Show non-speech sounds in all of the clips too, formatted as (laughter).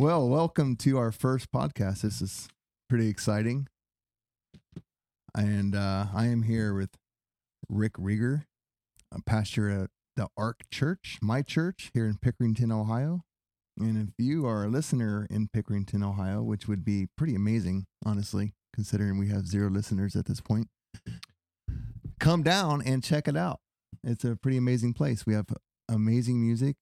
Well, welcome to our first podcast. This is pretty exciting. And uh, I am here with Rick Rieger, a pastor at the Ark Church, my church here in Pickerington, Ohio. And if you are a listener in Pickerington, Ohio, which would be pretty amazing, honestly, considering we have zero listeners at this point, come down and check it out. It's a pretty amazing place. We have amazing music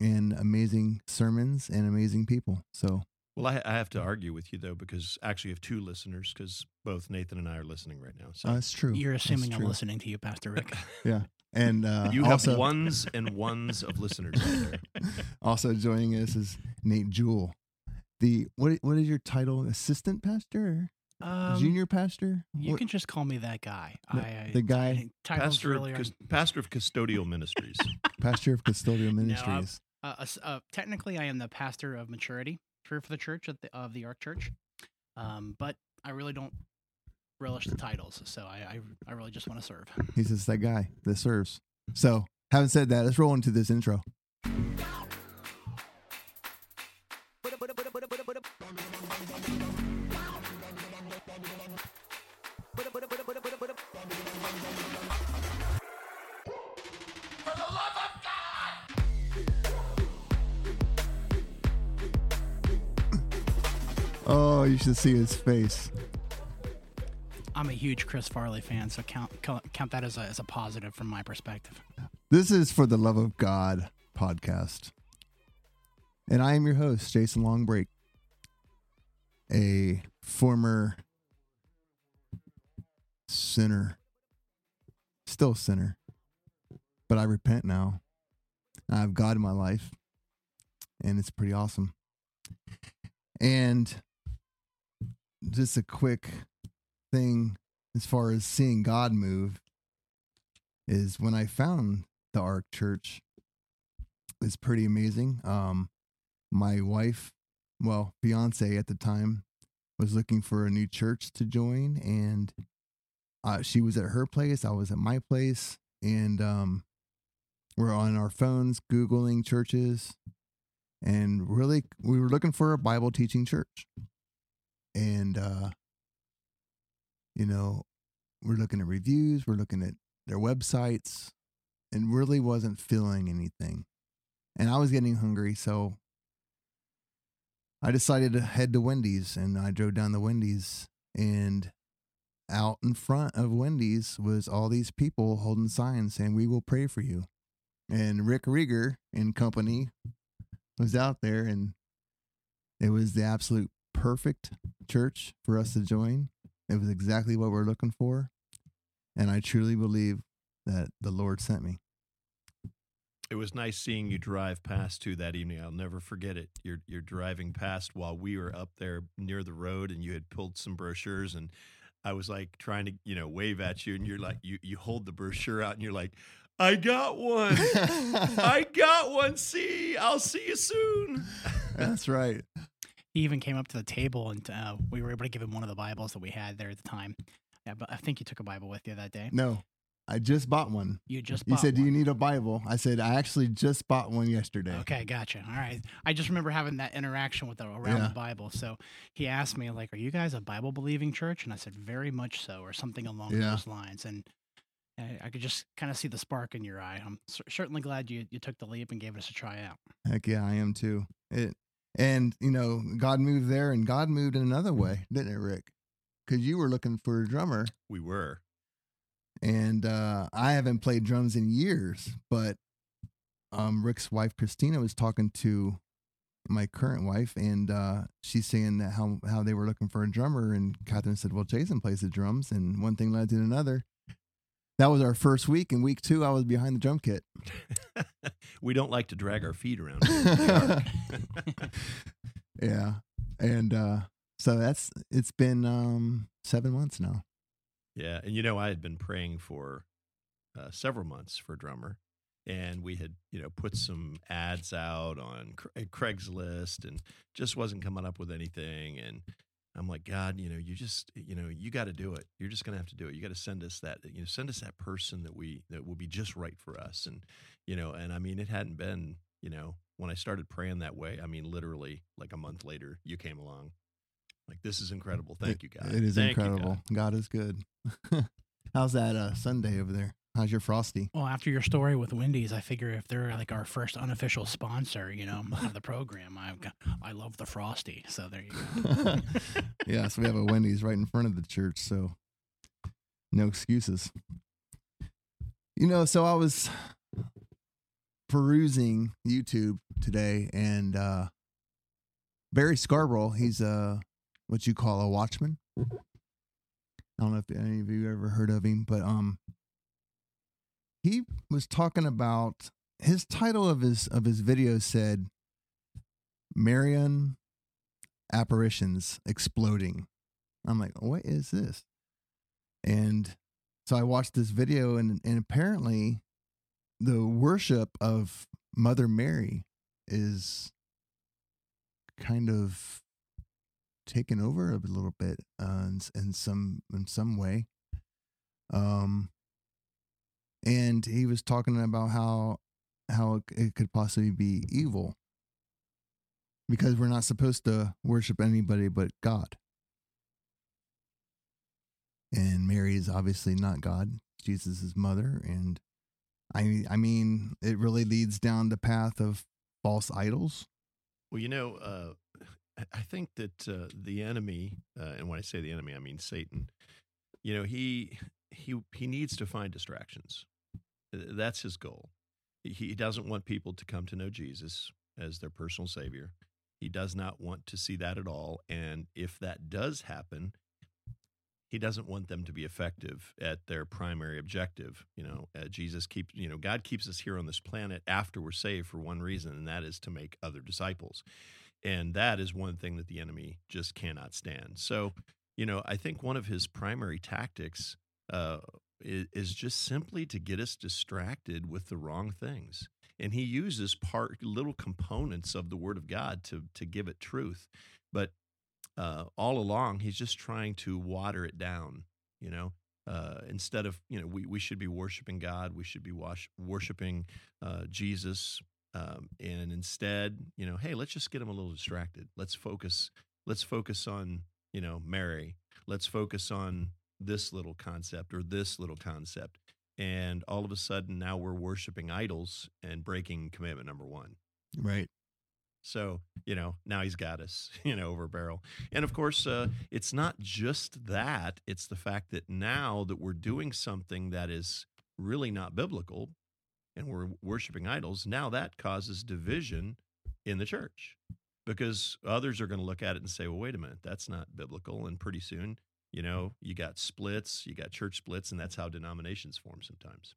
and amazing sermons and amazing people. So, Well, I, I have to argue with you though because actually you have two listeners because both Nathan and I are listening right now. So uh, that's true. You're That's assuming I'm true. listening to you, Pastor Rick. (laughs) Yeah. And uh, you have also, ones and ones of listeners (laughs) also joining us is Nate Jewell. The what? What is your title? Assistant pastor, or Um, junior pastor? You What- can just call me that guy. The- I, I, the guy- (laughs) titles Pastor of, cus- pastor of custodial ministries. (laughs) pastor of custodial I'm- ministries. uh, uh, uh, technically, I am the pastor of maturity for, for the church of the, of the Ark Church, um, but I really don't relish the titles, so I I, I really just want to serve. He's just that guy that serves. So, having said that, let's roll into this intro. Oh, you should see his face. I'm a huge Chris Farley fan, so count count, that as a as a positive from my perspective. This is for the love of God podcast. And I am your host, Jason Longbreak, a former sinner, still a sinner, but I repent now. I have God in my life, and it's pretty awesome. And just a quick thing as far as seeing God move is when I found the Ark Church. It's pretty amazing. Um, my wife, well, fiance at the time, was looking for a new church to join, and uh, she was at her place. I was at my place, and um, we're on our phones googling churches, and really, we were looking for a Bible teaching church, and uh, you know, we're looking at reviews, we're looking at their websites, and really wasn't feeling anything. And I was getting hungry, so I decided to head to Wendy's and I drove down to Wendy's and out in front of Wendy's was all these people holding signs saying, We will pray for you. And Rick Rieger and company was out there and it was the absolute perfect church for us to join. It was exactly what we're looking for. And I truly believe that the Lord sent me. It was nice seeing you drive past too that evening. I'll never forget it. You're you're driving past while we were up there near the road, and you had pulled some brochures, and I was like trying to you know wave at you, and you're like you you hold the brochure out, and you're like, I got one, (laughs) I got one. See, I'll see you soon. That's right. He even came up to the table, and uh, we were able to give him one of the Bibles that we had there at the time. Yeah, but I think you took a Bible with you that day. No, I just bought one. You just You said, Do you need a Bible? I said, I actually just bought one yesterday. Okay, gotcha. All right. I just remember having that interaction with the around Yeah. the Bible. So he asked me, like, "Are you guys a Bible believing church?" And I said, "Very much so," or something along Yeah. those lines. And I, I could just kind of see the spark in your eye. I'm cer- certainly glad you you took the leap and gave us a try out. Heck yeah, I am too. It and you know, God moved there and God moved in another way, didn't it, Rick? Because you were looking for a drummer. We were. and uh, I haven't played drums in years. But um, Rick's wife Christina was talking to my current wife, and uh, she's saying that how how they were looking for a drummer, and Catherine said, "Well, Jason plays the drums," and one thing led to another. That was our first week. In week two, I was behind the drum kit. (laughs) we don't like to drag our feet around. (laughs) yeah, and uh, so that's it's been um, seven months now. Yeah, and you know, I had been praying for uh, several months for a drummer, and we had you know put some ads out on Cra- Craigslist, and just wasn't coming up with anything. And I'm like, God, you know, you just you know you got to do it. You're just gonna have to do it. You got to send us that you know send us that person that we that will be just right for us. And you know, and I mean, it hadn't been you know, when I started praying that way, I mean, literally like a month later, you came along. Like, this is incredible. Thank you, God. It is Thank you, God. incredible. God. is good. (laughs) How's that uh, Sunday over there? How's your frosty? Well, after your story with Wendy's, I figure if they're like our first unofficial sponsor, you know, (laughs) of the program, I've got, I love the frosty. So there you go. (laughs) yeah, so we have a Wendy's right in front of the church, so no excuses. You know, so I was perusing YouTube today, and uh, Barry Scarborough, he's a what you call a watchman. I don't know if any of you ever heard of him, but um, he was talking about his title of his of his video said Marian apparitions exploding. I'm like, what is this? And so I watched this video, and and apparently, the worship of Mother Mary is kind of taken over a little bit uh, in, in some in some way. Um, and he was talking about how how it could possibly be evil because we're not supposed to worship anybody but God. And Mary is obviously not God, Jesus' mother. And I, I mean, it really leads down the path of false idols. Well, you know, uh, I think that uh, the enemy, uh, and when I say the enemy, I mean Satan. You know, he he he needs to find distractions. That's his goal. He doesn't want people to come to know Jesus as their personal savior. He does not want to see that at all. And if that does happen, he doesn't want them to be effective at their primary objective. You know, uh, Jesus keeps, you know, God keeps us here on this planet after we're saved for one reason, and that is to make other disciples. And that is one thing that the enemy just cannot stand. So, you know, I think one of his primary tactics uh, is, just simply to get us distracted with the wrong things. And he uses part little components of the Word of God to to give it truth, but uh, all along he's just trying to water it down you know? Uh, instead of you know we, we should be worshiping god we should be wash, worshiping uh, jesus um, and instead you know hey let's just get him a little distracted. Let's focus let's focus on you know mary. Let's focus on this little concept or this little concept and all of a sudden now we're worshiping idols and breaking commandment number one right so, you know, now he's got us, (laughs) you know, over barrel. And of course, uh, it's not just that, it's the fact that now that we're doing something that is really not biblical and we're worshiping idols, now that causes division in the church because others are going to look at it and say, well, wait a minute, that's not biblical. And pretty soon, you know, you got splits, you got church splits, and that's how denominations form sometimes.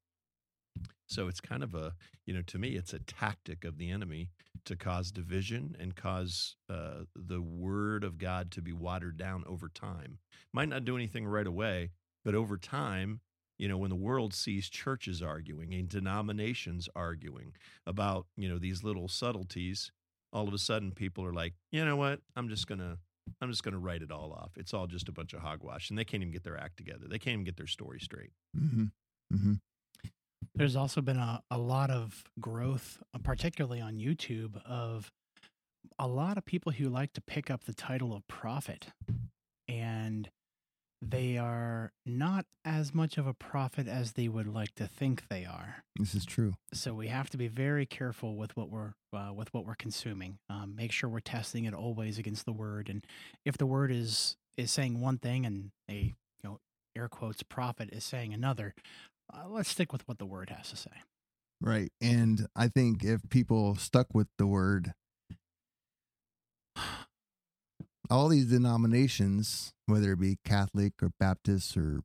So it's kind of a, you know, to me, it's a tactic of the enemy to cause division and cause uh, the word of God to be watered down over time. Might not do anything right away, but over time, you know, when the world sees churches arguing and denominations arguing about, you know, these little subtleties, all of a sudden people are like, you know what? I'm just going to I'm just going to write it all off. It's all just a bunch of hogwash, and they can't even get their act together. They can't even get their story straight. Mm-hmm. Mm-hmm. There's also been a, a lot of growth, uh, particularly on YouTube, of a lot of people who like to pick up the title of prophet. And they are not as much of a prophet as they would like to think they are. This is true. So we have to be very careful with what we're uh, with what we're consuming. Um, make sure we're testing it always against the word, and if the word is is saying one thing and a you know air quotes prophet is saying another, uh, let's stick with what the word has to say. Right. And I think if people stuck with the word, all these denominations, whether it be Catholic or Baptist or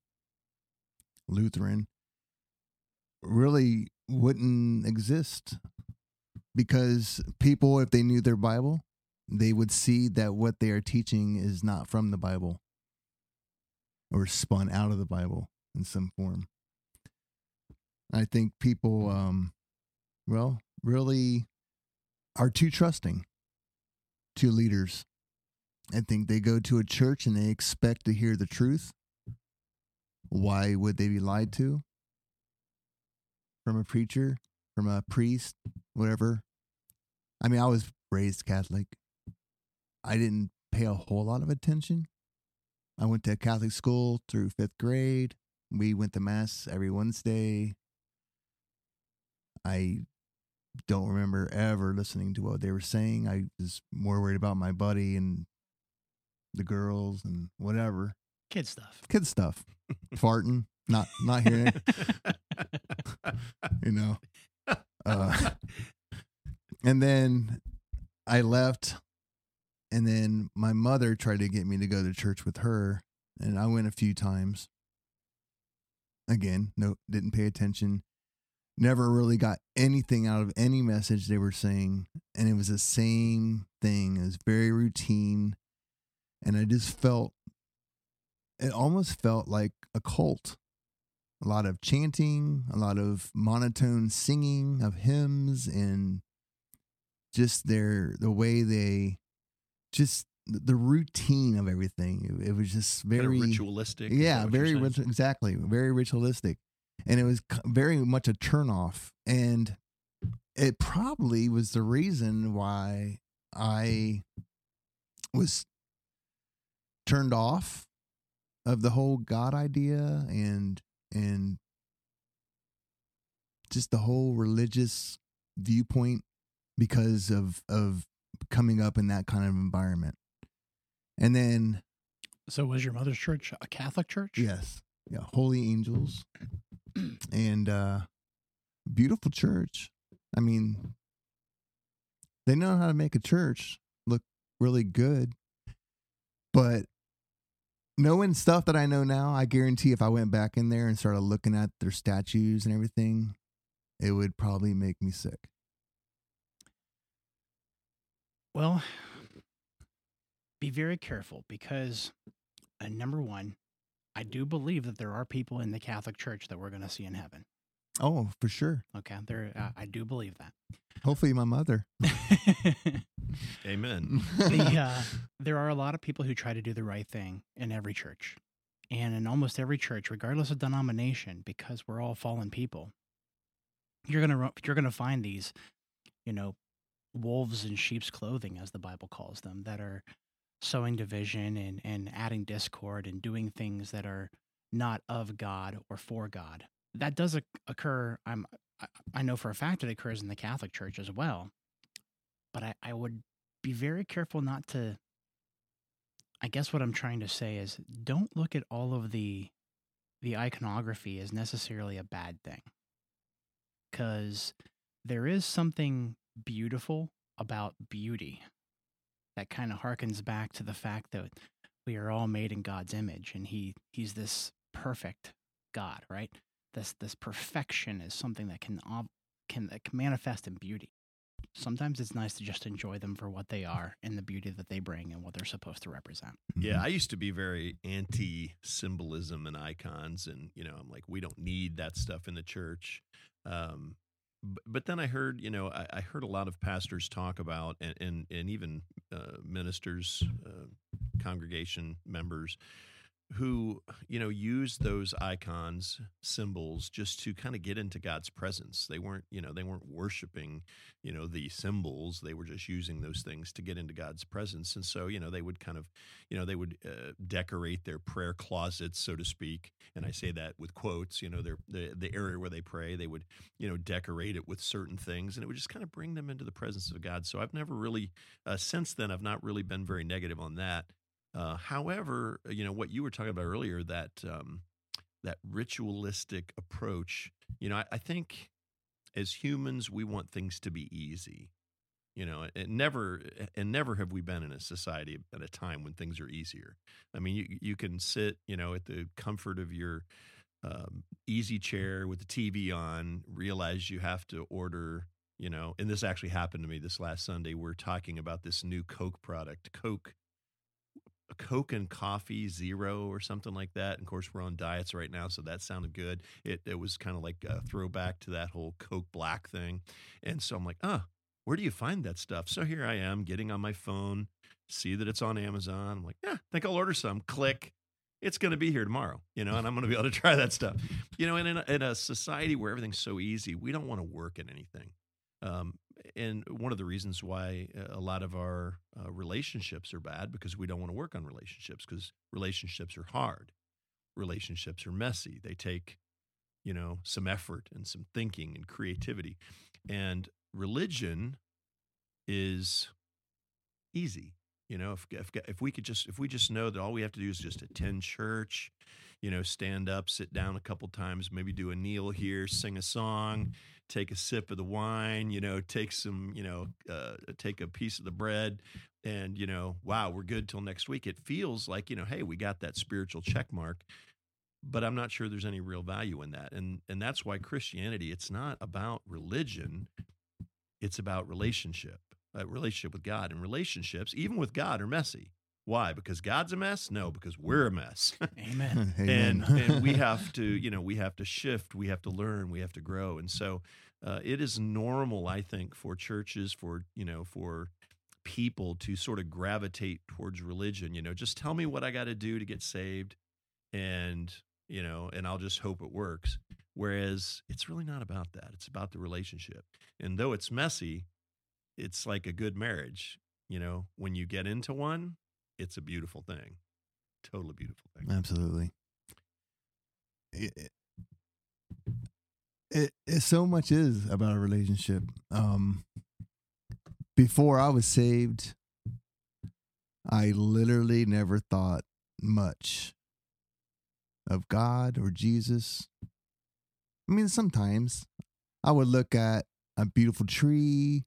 Lutheran, really wouldn't exist because people, if they knew their Bible, they would see that what they are teaching is not from the Bible or spun out of the Bible in some form. I think people, um, well, really are too trusting to leaders. I think they go to a church and they expect to hear the truth. Why would they be lied to? From a preacher, from a priest, whatever. I mean, I was raised Catholic. I didn't pay a whole lot of attention. I went to Catholic school through fifth grade. We went to mass every Wednesday. I don't remember ever listening to what they were saying. I was more worried about my buddy and the girls and whatever Kid stuff. kid stuff, farting, not not hearing (laughs) you know. Uh, and then I left, and then my mother tried to get me to go to church with her, and I went a few times. Again, no, didn't pay attention. Never really got anything out of any message they were saying, and it was the same thing. It was very routine, and I just felt it almost felt like a cult. A lot of chanting, a lot of monotone singing of hymns, and just their the way they just the routine of everything. It, it was just very ritualistic. yeah, that what you're very rit- exactly, very ritualistic, and it was c- very much a turnoff, and it probably was the reason why I was turned off of the whole God idea and and just the whole religious viewpoint because of of coming up in that kind of environment. And then So was your mother's church a Catholic church? Yes. Yeah. Holy Angels. (clears throat) and uh beautiful church. I mean they know how to make a church look really good. But knowing stuff that I know now, I guarantee if I went back in there and started looking at their statues and everything, it would probably make me sick. Well, be very careful because, uh, number one, I do believe that there are people in the Catholic Church that we're going to see in heaven. Oh, for sure. Okay, there, uh, I do believe that. Hopefully my mother. (laughs) Amen. the, uh, (laughs) there are a lot of people who try to do the right thing in every church, and in almost every church, regardless of denomination, because we're all fallen people. You're gonna you're gonna find these, you know, wolves in sheep's clothing, as the Bible calls them, that are sowing division and and adding discord and doing things that are not of God or for God. That does occur. I'm I- know for a fact it occurs in the Catholic Church as well. But I, I would be very careful not to I guess what I'm trying to say is don't look at all of the the iconography as necessarily a bad thing. Cuz there is something beautiful about beauty that kind of harkens back to the fact that we are all made in God's image and he he's this perfect God, right? This this perfection is something that can can, that can manifest in beauty sometimes it's nice to just enjoy them for what they are and the beauty that they bring and what they're supposed to represent. Yeah, I used to be very anti symbolism and icons, and you know, I'm like, we don't need that stuff in the church. Um, but then I heard, you know, I, I heard a lot of pastors talk about, and and, and even uh, ministers, uh, congregation members, who you know used those icons, symbols, just to kind of get into God's presence. They weren't, you know, they weren't worshiping, you know, the symbols. They were just using those things to get into God's presence, and so you know, they would kind of you know they would uh, decorate their prayer closets so to speak. And i say that with quotes you know their the, the area where they pray they would you know decorate it with certain things and it would just kind of bring them into the presence of god. So i've never really uh, since then i've not really been very negative on that uh, however you know what you were talking about earlier that um, that ritualistic approach you know I, I think as humans we want things to be easy you know and never and never have we been in a society at a time when things are easier. I mean you you can sit you know at the comfort of your um, easy chair with the tv on realize you have to order you know and this actually happened to me this last sunday we're talking about this new coke product coke Coke and coffee zero or something like that. And of course, we're on diets right now, so that sounded good. It it was kind of like a throwback to that whole Coke Black thing. And so I'm like, oh, where do you find that stuff? So here I am getting on my phone, see that it's on Amazon. I'm like, yeah, I think I'll order some. Click. It's going to be here tomorrow, you know, and I'm going to be able to (laughs) try that stuff. You know, and in a, in a society where everything's so easy, we don't want to work at anything. Um, and one of the reasons why a lot of our uh, relationships are bad because we don't want to work on relationships because relationships are hard. Relationships are messy. They take you know some effort and some thinking and creativity. And religion is easy you know if, if if we could just if we just know that all we have to do is just attend church you know stand up sit down a couple times maybe do a kneel here sing a song take a sip of the wine you know take some you know uh, take a piece of the bread and you know wow we're good till next week. It feels like you know hey we got that spiritual check mark but i'm not sure there's any real value in that. And and that's why christianity it's not about religion it's about relationship a relationship with god. And relationships even with god are messy why? Because god's a mess? No because we're a mess. (laughs) (laughs) Amen. and (laughs) and we have to you know we have to shift we have to learn we have to grow. And so uh, it is normal i think for churches for you know for people to sort of gravitate towards religion you know just tell me what i got to do to get saved and you know and i'll just hope it works. Whereas it's really not about that. It's about the relationship. And though it's messy it's like a good marriage you know when you get into one it's a beautiful thing totally beautiful thing Absolutely. It, it, it, so much is about a relationship. Um, before I was saved, I literally never thought much of God or Jesus. I mean, sometimes I would look at a beautiful tree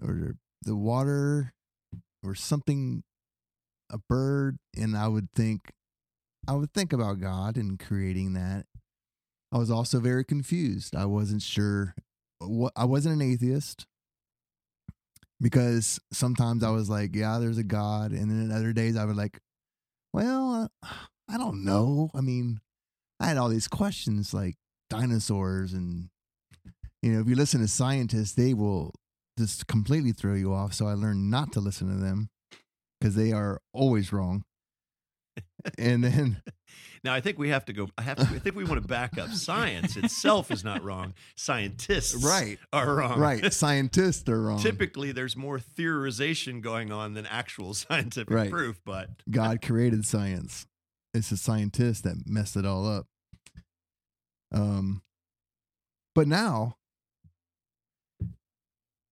or the water or something a bird and I would think I would think about God and creating that. I was also very confused. I wasn't sure what I wasn't an atheist because sometimes I was like, yeah, there's a God and then other days I would like, well, I don't know. I mean, I had all these questions like dinosaurs and you know, if you listen to scientists, they will just completely throw you off. So I learned not to listen to them because they are always wrong. and then (laughs) Now I think we have to go. I have to. I think we want to back up. Science itself is not wrong. Scientists, Right. are wrong. right, scientists are wrong. Typically, there's more theorization going on than actual (laughs) scientific Right. proof. But God created science. It's the scientists that messed it all up. Um, but now,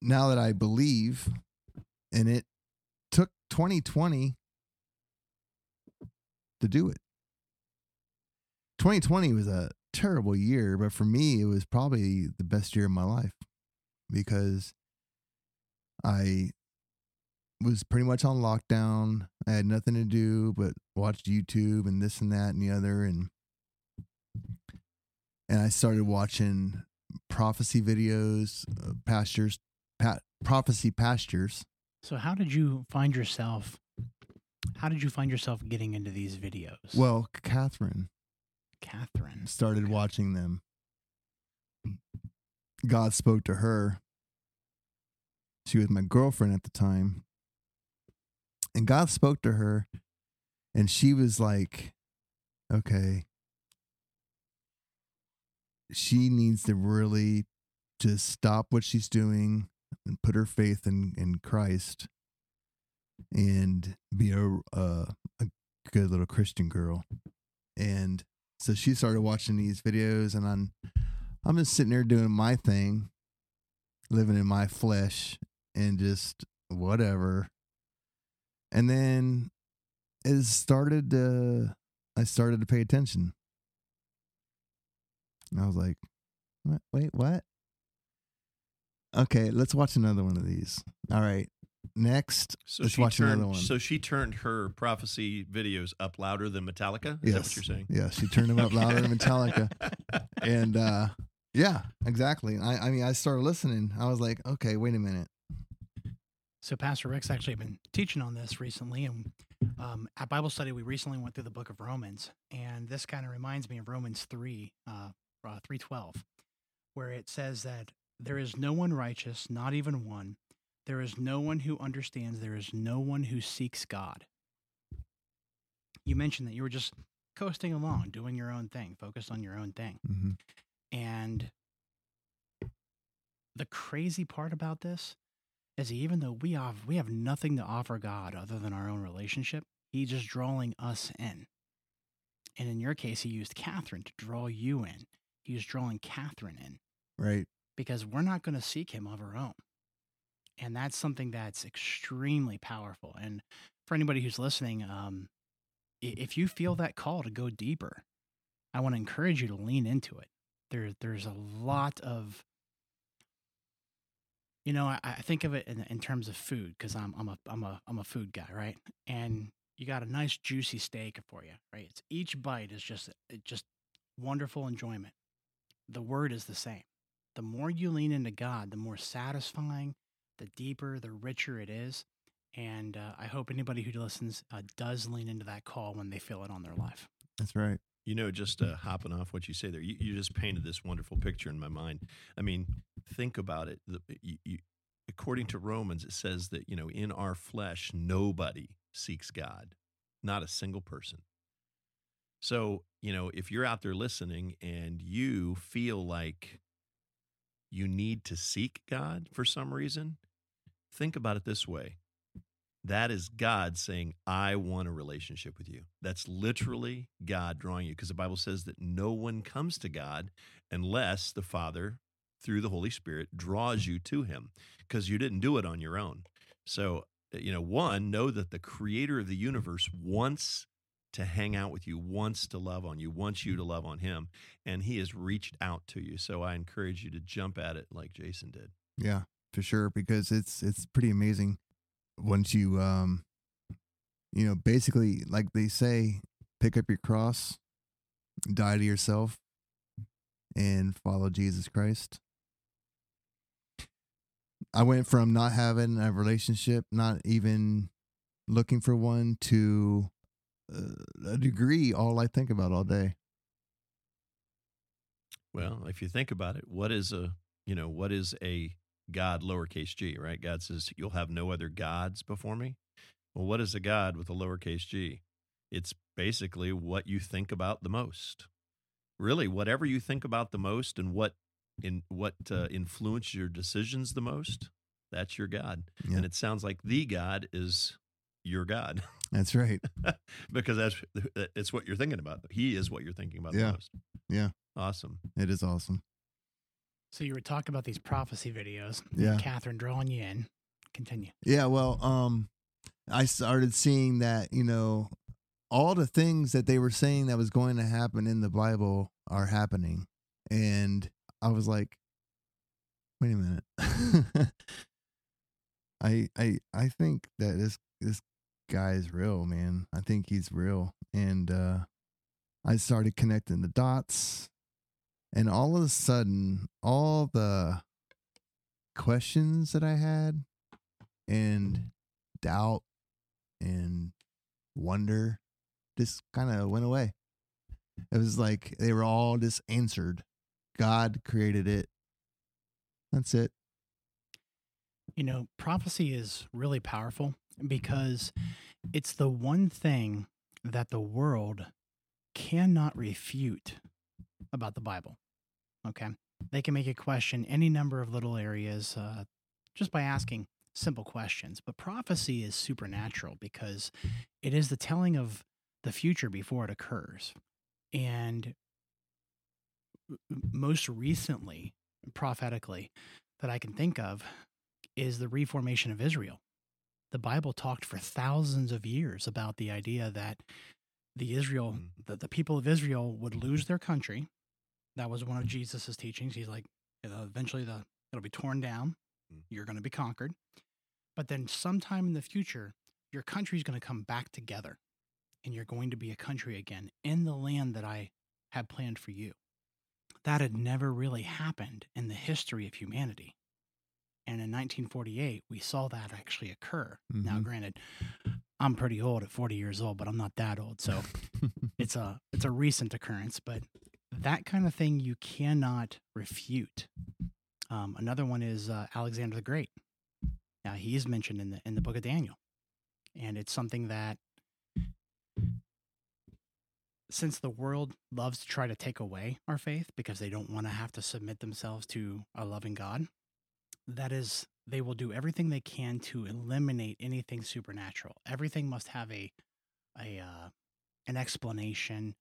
now that I believe, and it took 2020 to do it. 2020 was a terrible year, but for me, it was probably the best year of my life because I was pretty much on lockdown. I had nothing to do but watch YouTube and this and that and the other and and I started watching prophecy videos, uh, pastures, pa- prophecy pastures. So how did you find yourself? How did you find yourself getting into these videos? Well, Catherine Catherine. started watching them. God spoke to her. She was my girlfriend at the time. And God spoke to her, and she was like, okay, she needs to really just stop what she's doing and put her faith in, in Christ and be a, a, good little Christian girl. And so she started watching these videos, and I'm I'm just sitting there doing my thing, living in my flesh, and just whatever. And then it started to I started to pay attention. And I was like, wait, what? Okay, let's watch another one of these. All right. Next, so let's she watch turned. another one. So she turned her prophecy videos up louder than Metallica. Is that what you're saying? Yeah, she turned them up louder than Metallica. and uh yeah exactly I, I mean i started listening i was like okay wait a minute So Pastor Rick's actually been teaching on this recently, and um, at Bible study we recently went through the book of Romans, and this kind of reminds me of Romans three, uh, uh, three twelve, where it says that there is no one righteous, not even one. There is no one who understands. There is no one who seeks God. You mentioned that you were just coasting along, doing your own thing, focused on your own thing, hmm and the crazy part about this is even though we have we have nothing to offer God other than our own relationship, He's just drawing us in. And in your case, He used Catherine to draw you in. He was drawing Catherine in Right. Because we're not going to seek Him of our own. And that's something that's extremely powerful. And for anybody who's listening, um, if you feel that call to go deeper, I want to encourage you to lean into it. There, there's a lot of, you know, I, I think of it in, in terms of food because I'm, I'm a, I'm a, I'm a food guy, right? And you got a nice juicy steak for you, right? It's each bite is just, just wonderful enjoyment. The word is the same. The more you lean into God, the more satisfying, the deeper, the richer it is. And uh, I hope anybody who listens uh, does lean into that call when they feel it on their life. That's right. You know, just uh, hopping off what you say there, you, you just painted this wonderful picture in my mind. I mean, think about it. The, you, you, according to Romans, it says that, you know, in our flesh, nobody seeks God, not a single person. So, you know, if you're out there listening and you feel like you need to seek God for some reason, think about it this way that is God saying, I want a relationship with you. That's literally God drawing you because the Bible says that no one comes to God unless the Father, through the Holy Spirit, draws you to Him because you didn't do it on your own. So, you know, one, know that the creator of the universe wants to hang out with you, wants to love on you, wants you to love on Him, and He has reached out to you. So I encourage you to jump at it like Jason did. Yeah, for sure. Because it's it's pretty amazing once you um you know basically like they say pick up your cross die to yourself and follow jesus christ i went from not having a relationship not even looking for one to a degree all i think about all day Well, if you think about it, what is a you know what is a God lowercase g, right? God says you'll have no other gods before me. Well, what is a God with a lowercase g? It's basically what you think about the most. Really, whatever you think about the most and what in what uh, influences your decisions the most, that's your God. Yeah. And it sounds like the God is your God (laughs) that's right (laughs) because that's it's what you're thinking about. He is what you're thinking about Yeah. the most. Yeah. Awesome. it is awesome So you were talking about these prophecy videos. Yeah. Catherine drawing you in. Continue. Yeah, well, um, I started seeing that you know all the things that they were saying that was going to happen in the Bible are happening, and I was like, wait a minute. (laughs) I I I think that this this guy is real, man. I think he's real, and uh, I started connecting the dots, and all of a sudden, all the questions that I had and doubt and wonder just kind of went away. It was like they were all just answered. God created it. That's it. You know, prophecy is really powerful because it's the one thing that the world cannot refute about the Bible. Okay. They can make you question any number of little areas uh, just by asking simple questions. But prophecy is supernatural because it is the telling of the future before it occurs. And most recently, prophetically, that I can think of is the reformation of Israel. The Bible talked for thousands of years about the idea that the Israel, Mhm. that the people of Israel would lose their country. That was one of Jesus's teachings. He's like, eventually the it'll be torn down. Mm. You're going to be conquered. But then sometime in the future, your country's going to come back together and you're going to be a country again in the land that I had planned for you. That had never really happened in the history of humanity. And in 1948, we saw that actually occur. Now, Mhm. granted, I'm pretty old at 40 years old, but I'm not that old. So (laughs) it's a it's a recent occurrence, but that kind of thing you cannot refute. Um, another one is uh, Alexander the Great. Now he's mentioned in the in the book of Daniel, and it's something that since the world loves to try to take away our faith because they don't want to have to submit themselves to a loving God, that is they will do everything they can to eliminate anything supernatural. Everything must have a a uh, an explanation,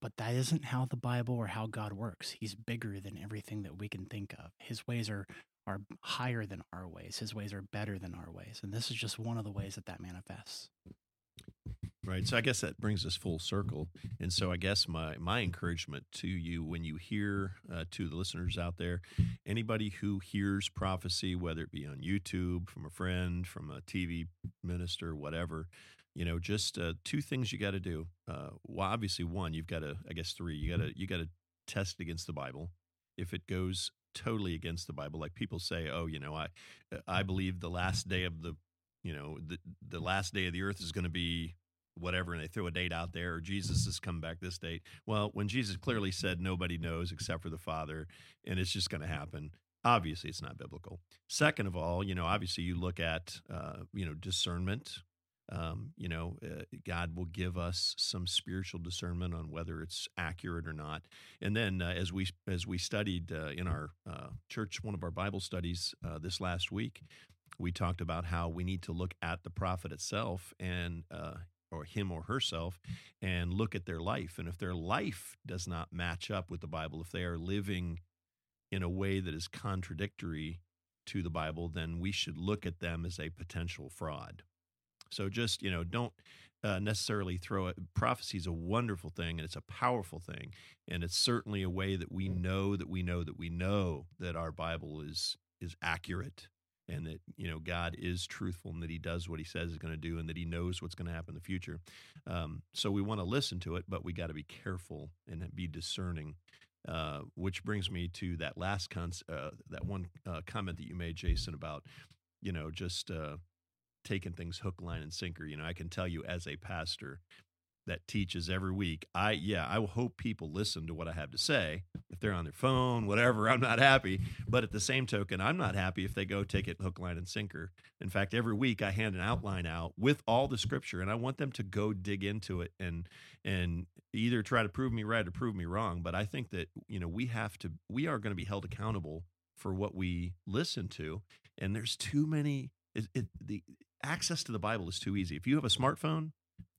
but that isn't how the Bible or how God works. He's bigger than everything that we can think of. His ways are are higher than our ways. His ways are better than our ways, and this is just one of the ways that that manifests. Right. So I guess that brings us full circle. And so I guess my my encouragement to you when you hear uh, to the listeners out there, anybody who hears prophecy, whether it be on YouTube from a friend, from a TV minister, whatever, you know, just uh, two things you got to do. Uh, well, obviously, one you've got to, I guess, three you got to you got to test against the Bible. If it goes totally against the Bible, like people say, oh, you know, I I believe the last day of the you know the the last day of the earth is going to be whatever and they throw a date out there or jesus has come back this date. Well when jesus clearly said nobody knows except for the father and it's just going to happen obviously it's not biblical. Second of all you know obviously you look at uh, you know discernment. Um, you know uh, god will give us some spiritual discernment on whether it's accurate or not. And then uh, as we as we studied uh, in our uh, church one of our bible studies uh, this last week we talked about how we need to look at the prophet itself and uh, or him or herself and look at their life. And if their life does not match up with the Bible, if they are living in a way that is contradictory to the Bible, then we should look at them as a potential fraud. So just, you know, don't uh, necessarily throw it. Prophecy is a wonderful thing and it's a powerful thing. And it's certainly a way that we know that we know that we know that our Bible is is accurate and that you know God is truthful and that He does what He says He's going to do and that He knows what's going to happen in the future. Um, so we want to listen to it, but we got to be careful and be discerning. Uh, which brings me to that last con- uh, that one uh, comment that you made, Jason, about you know just uh, taking things hook, line, and sinker. You know, I can tell you as a pastor, that teaches every week. I yeah, I hope people listen to what I have to say. If they're on their phone, whatever, (laughs) I'm not happy. But at the same token, I'm not happy if they go take it hook, line, and sinker. In fact, every week I hand an outline out with all the scripture, and I want them to go dig into it and and either try to prove me right or prove me wrong. But I think that you know we have to we are going to be held accountable for what we listen to, and there's too many. It, it, the access to the Bible is too easy. If you have a smartphone,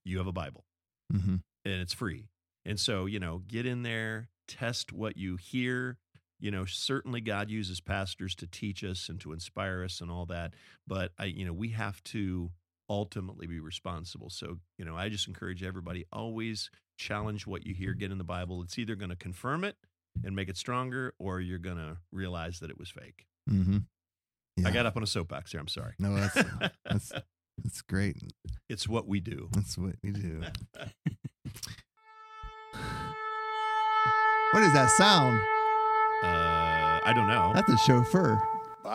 you have a Bible Mm-hmm. and it's free. And so, you know, get in there, test what you hear. You know, certainly God uses pastors to teach us and to inspire us and all that. But I, you know, we have to ultimately be responsible. So, you know, I just encourage everybody always challenge what you hear, get in the Bible. It's either going to confirm it and make it stronger, or you're going to realize that it was fake. Mm-hmm. I got up on a soapbox here. I'm sorry. No, that's (laughs) that's that's great. it's what we do. That's what we do. (laughs) What is that sound? Uh, I don't know. That's a shofar. Oh!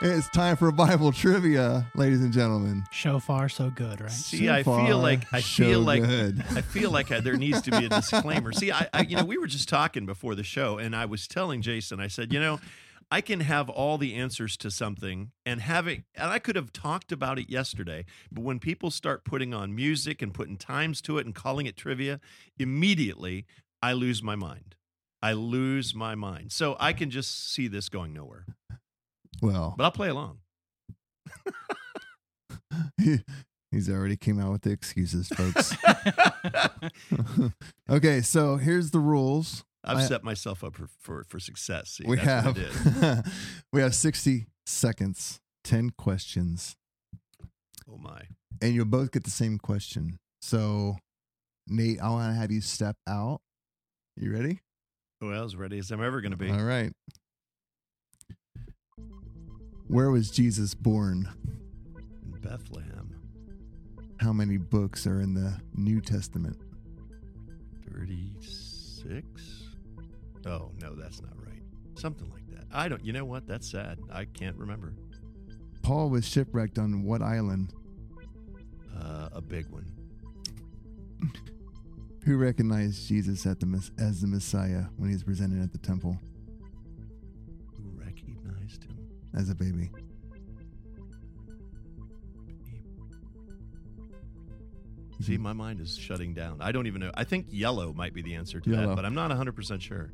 It's time for Bible trivia, ladies and gentlemen. So far, so good, right? See, So I feel like I so feel like good. (laughs) I feel like I, there needs to be a disclaimer. See, I, I you know we were just talking before the show, and I was telling Jason, I said, you know, I can have all the answers to something, and having, and I could have talked about it yesterday, but when people start putting on music and putting times to it and calling it trivia, immediately I lose my mind. I lose my mind. So I can just see this going nowhere. Well, But I'll play along. he, (laughs) he's already came out with the excuses, folks. (laughs) (laughs) okay, so here's the rules. I've I- set myself up for for, for success. See, we have we have 60 seconds, 10 questions, Oh my. and you'll both get the same question. So, Nate, I want to have you step out. You ready? Well, as ready as I'm ever going to be. All right. Where was Jesus born? In Bethlehem, How many books are in the New Testament? 36? Oh, no, that's not right. Something like that. I don't, you know what? That's sad. I can't remember. Paul was shipwrecked on what island? Uh, a big one. (laughs) Who recognized Jesus at the as the Messiah when he was presented at the temple as a baby? See, my mind is shutting down. I don't even know. I think yellow might be the answer to Yellow. that, but I'm not 100% sure.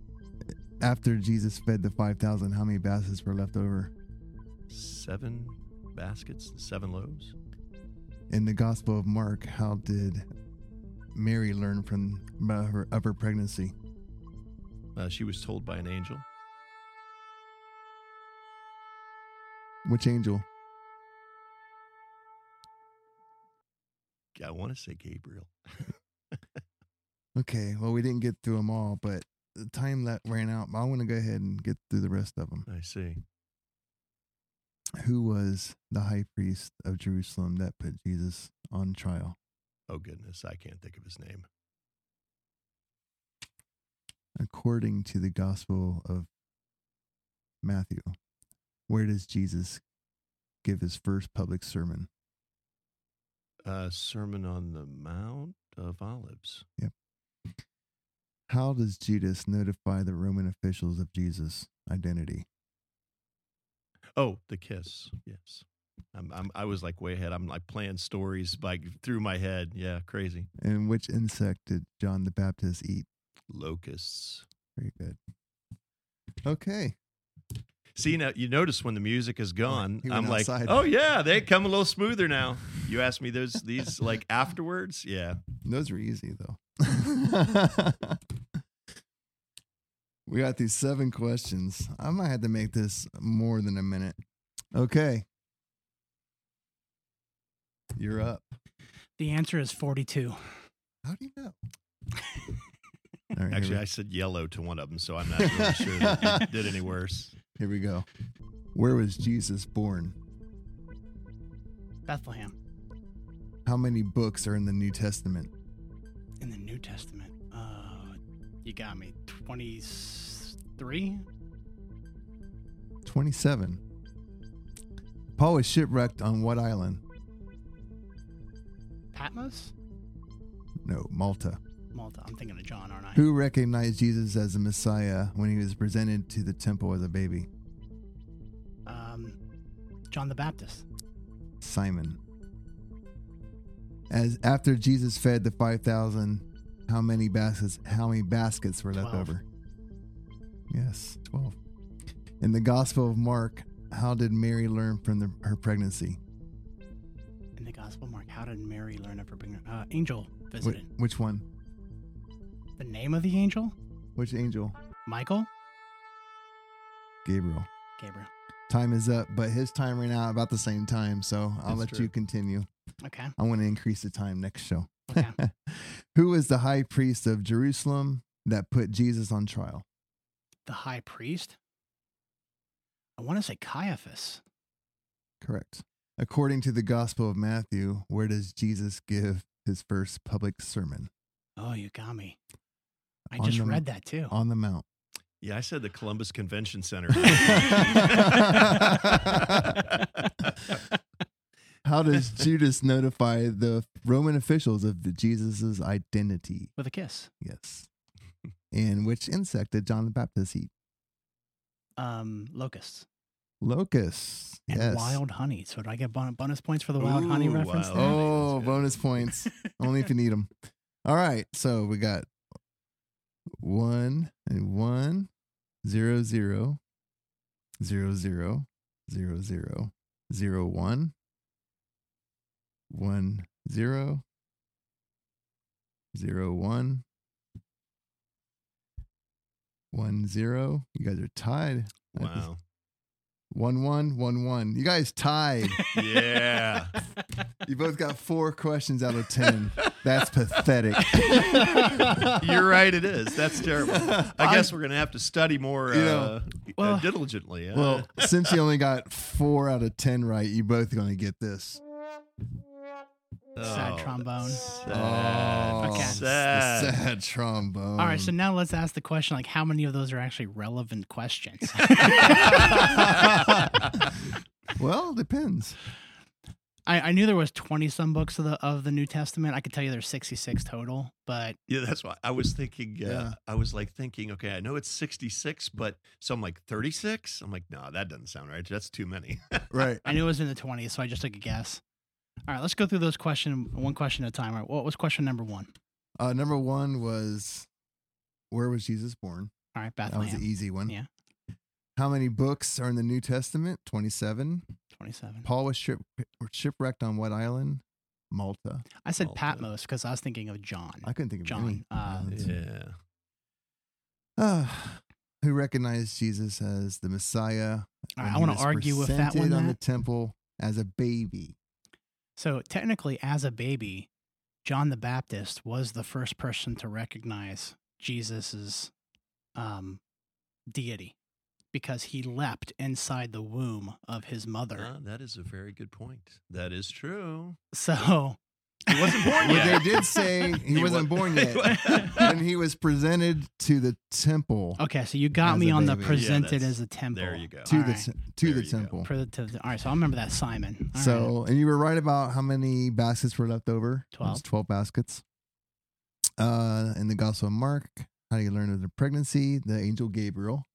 After Jesus fed the 5,000, how many baskets were left over? Seven baskets, seven loaves. In the Gospel of Mark, how did Mary learn from uh, her, of her pregnancy? Uh, she was told by an angel. Which angel? I want to say Gabriel. (laughs) Okay, well, we didn't get through them all, but the time that ran out. I want to go ahead and get through the rest of them. I see. Who was the high priest of Jerusalem that put Jesus on trial? Oh, goodness. I can't think of his name. According to the Gospel of Matthew, where does Jesus give his first public sermon? Uh, Sermon on the Mount of Olives. Yep. How does Judas notify the Roman officials of Jesus' identity? Oh, the kiss. Yes. I'm, I'm, I was like way ahead. I'm like playing stories like through my head. Yeah, crazy. And which insect did John the Baptist eat? Locusts. Very good. Okay. See now, you notice when the music is gone, he I'm like, outside. oh yeah, (laughs) they come a little smoother now. You asked me those these like afterwards, yeah. Those were easy though. (laughs) we got these seven questions. I might have to make this more than a minute. Okay. You're up. The answer is 42. How do you know? (laughs) All right, Actually, I said yellow to one of them, so I'm not really sure that it did any worse. Here we go. Where was Jesus born? Bethlehem How many books are in the New Testament? in the New Testament. Uh, you got me. 23? 27. Paul was shipwrecked on what island? Patmos? No, Malta. Malta. I'm thinking of John, aren't I? Who recognized Jesus as the Messiah when he was presented to the temple as a baby? Um, John the Baptist. Simon. As after Jesus fed the 5000, how many baskets how many baskets were left Twelve. over? Yes, 12. In the Gospel of Mark, how did Mary learn from the, her pregnancy? In the Gospel of Mark, how did Mary learn of her pregnancy? Uh, angel Wh- visited. which one? The name of the angel? Which angel? Michael? Gabriel. Gabriel. Time is up, but his time ran out about the same time, so I'll That's let true. you continue. Okay. I want to increase the time next show. Okay. (laughs) Who was the high priest of Jerusalem that put Jesus on trial? the high priest? I want to say Caiaphas. Correct. According to the Gospel of Matthew, where does Jesus give his first public sermon? Oh, you got me. I just the- read that too. On the Mount. Yeah, I said the Columbus Convention Center. (laughs) How does (laughs) Judas notify the Roman officials of the Jesus' identity? With a kiss. Yes. And which insect did John the Baptist eat? Um, locusts. Locusts. And yes. wild honey. So, do I get bonus points for the wild honey reference wild there? Oh, bonus points. Only if you need them. (laughs) All right. So we got one and one, zero, zero, zero, zero, zero, zero, zero, one, one, zero, zero, one, one, zero. You guys are tied. Wow. One, one, one, one. You guys tied. Yeah. (laughs) You both got four questions out of 10. That's pathetic. (laughs) You're right, it is. That's terrible. I I- guess we're going to have to study more You uh, know, well- uh, diligently. Uh, Well, since you only got four out of 10 right, you both going to get this. Sad oh, trombone. Sad. Okay. Sad. Sad trombone. All right. So now let's ask the question like, how many of those are actually relevant questions? (laughs) well, depends. I, I knew there was 20 some books of the of the New Testament. I could tell you there's 66 total, but Yeah, that's why I was thinking. Uh, Yeah. I was like thinking, okay, I know it's 66, but so I'm like 36. I'm like, no, that doesn't sound right. That's too many. (laughs) Right. I knew it was in the 20s, so I just took a guess. All right, let's go through those question one question at a time. All right, what was question number one? Uh, number one was where was Jesus born? All right, Bethlehem. That was Bethlehem. the easy one. Yeah. How many books are in the New Testament? 27. Twenty-seven. Paul was ship, shipwrecked on what island? Malta. I said Malta. Patmos because I was thinking of John. I couldn't think of John, any. uh. Yeah. Uh, (sighs) who recognized Jesus as the Messiah? Right, I want to argue with that one. on the temple as a baby. So technically, as a baby, John the Baptist was the first person to recognize Jesus's um, deity because he leapt inside the womb of his mother. Uh, that is a very good point. That is true. So He wasn't born Well, yet. they did say he, He wasn't wa- born (laughs) yet. when he was presented to the temple. okay, so you got me on the baby. Yeah, presented that's- as a temple. There you go. To All the right. to There the temple. For the, to the, all right, so I'll remember that Simon. All right. So, and you were right about how many baskets were left over. It was 12. 12 baskets. Uh, in the Gospel of Mark, how do you learn of the pregnancy? The angel Gabriel,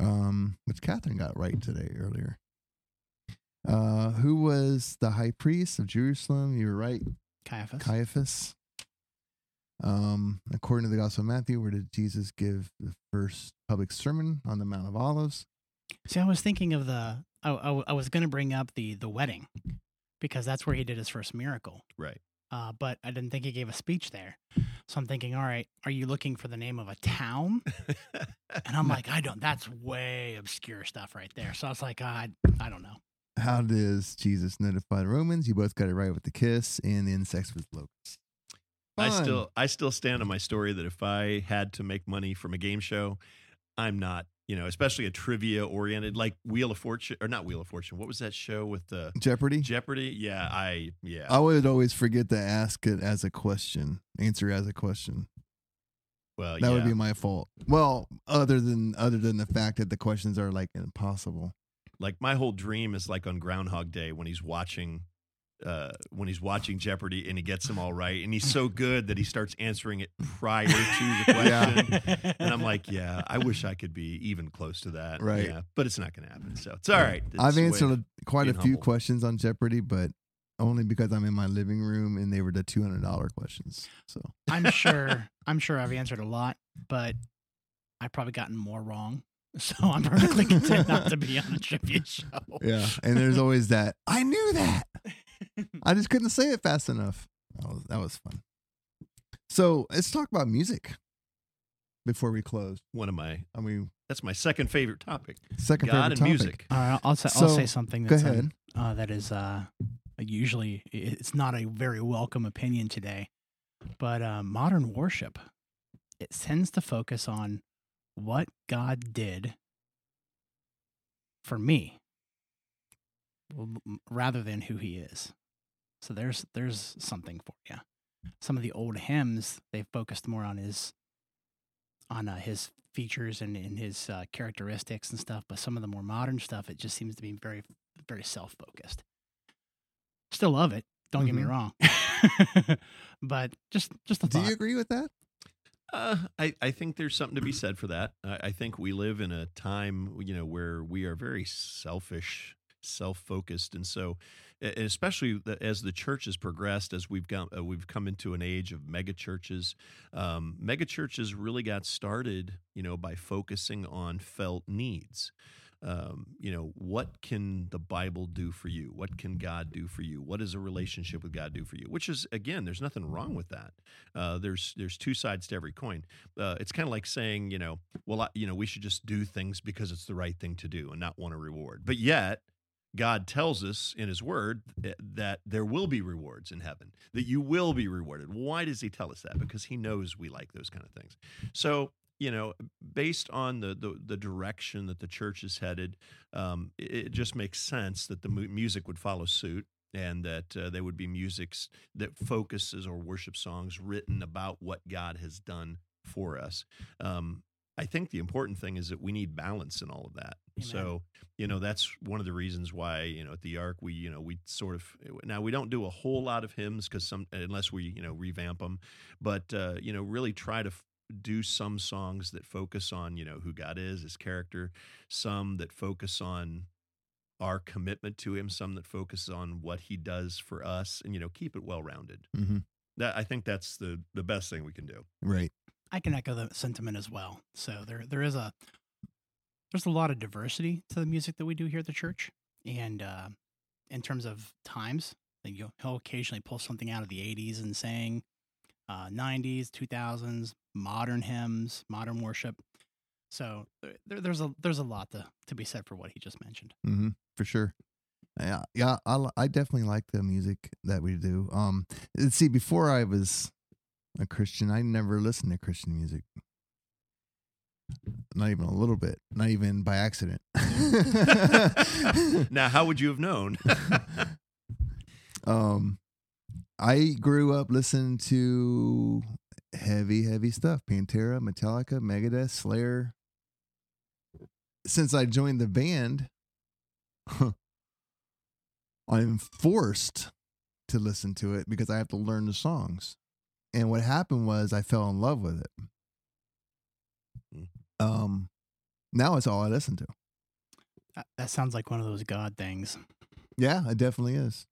um, which Catherine got right today earlier. Uh, who was the high priest of Jerusalem? You were right, Caiaphas. Caiaphas. Um, according to the Gospel of Matthew, where did Jesus give the first public sermon on the Mount of Olives? See, I was thinking of the. I, I, I was going to bring up the the wedding because that's where he did his first miracle. Right. Uh, but I didn't think he gave a speech there. So I'm thinking, all right, are you looking for the name of a town? (laughs) And I'm like, I don't. That's way obscure stuff right there. So I was like, I I don't know. How does Jesus notify the Romans? You both got it right with the kiss and the insects with locusts. I still I still stand on my story that if I had to make money from a game show, I'm not, you know, especially a trivia oriented like Wheel of Fortune or not Wheel of Fortune. What was that show with the Jeopardy. Jeopardy? Yeah, I yeah. I would always forget to ask it as a question, answer as a question. well, That yeah. would be my fault. Well, other than other than the fact that the questions are like impossible. Like my whole dream is like on Groundhog Day when he's watching uh when he's watching Jeopardy and he gets them all right and he's so good that he starts answering it prior to the (laughs) question. Yeah. And I'm like, (laughs) yeah, I wish I could be even close to that. Right. Yeah, but it's not going to happen. So it's all right. It's I've answered a- quite a few humble. questions on Jeopardy, but only because I'm in my living room and they were the two hundred dollar questions. So I'm sure. (laughs) I'm sure I've answered a lot, but I've probably gotten more wrong. So I'm perfectly content not to be on a trivia show. yeah, and there's always that. I knew that. (laughs) I just couldn't say it fast enough. That was that was fun. So let's talk about music before we close. one of my I mean, that's my second favorite topic. second God favorite and topic. music. All right, I'll say, I'll So, say something Go that's um, ahead. uh, that is uh, usually it's not a very welcome opinion today, but uh, modern worship it tends to focus on what God did for me rather than who He is. So there's there's something for you. Some of the old hymns they focused more on his on uh, his features and, and his uh, characteristics and stuff, but some of the more modern stuff it just seems to be very very self focused. Still love it. Don't get me Mhm. wrong, (laughs) (laughs) but just just a Do thought. you agree with that? Uh, I, I think there's something to be said for that. I, I think we live in a time, you know, where we are very selfish, self-focused, and so, especially as the church has progressed, as we've got, uh, we've come into an age of mega churches. Um, mega churches really got started, you know, by focusing on felt needs. Um, you know, what can the Bible do for you? What can God do for you? What does a relationship with God do for you? Which is, again, there's nothing wrong with that. Uh, there's there's two sides to every coin. Uh, it's kind of like saying, you know, well, I, you know, we should just do things because it's the right thing to do and not want a reward. But yet, God tells us in His Word eh, that there will be rewards in heaven, that you will be rewarded. Why does He tell us that? Because He knows we like those kind of things. So, you know, based on the the, the direction that the church is headed, um, it, it just makes sense that the mu- music would follow suit. And that uh, there would be musics that focuses or worship songs written about what God has done for us. Um, I think the important thing is that we need balance in all of that. Amen. So, you know, that's one of the reasons why, you know, at the Ark, we, you know, we sort of, now we don't do a whole lot of hymns because some, unless we, you know, revamp them, but, uh, you know, really try to f- do some songs that focus on, you know, who God is, his character, some that focus on, our commitment to him, some that focus on what he does for us, and you know, keep it well rounded. hmm That I think that's the the best thing we can do. Right. I can echo the sentiment as well. So there there is a there's a lot of diversity to the music that we do here at the church, and uh, in terms of times, like, you'll, he'll occasionally pull something out of the '80s and saying uh, '90s, 2000s, modern hymns, modern worship. So there, there's a there's a lot to to be said for what he just mentioned. hmm For sure. Yeah, yeah. I, I definitely like the music that we do. Um, see, before I was a Christian, I never listened to Christian music. Not even a little bit. Not even by accident. (laughs) now, how would you have known? (laughs) um, I grew up listening to heavy, heavy stuff: Pantera, Metallica, Megadeth, Slayer. Since I joined the band, I'm forced to listen to it because I have to learn the songs. And what happened was I fell in love with it. Mm. Um, now it's all I listen to. That, that sounds like one of those God things. Yeah, it definitely is.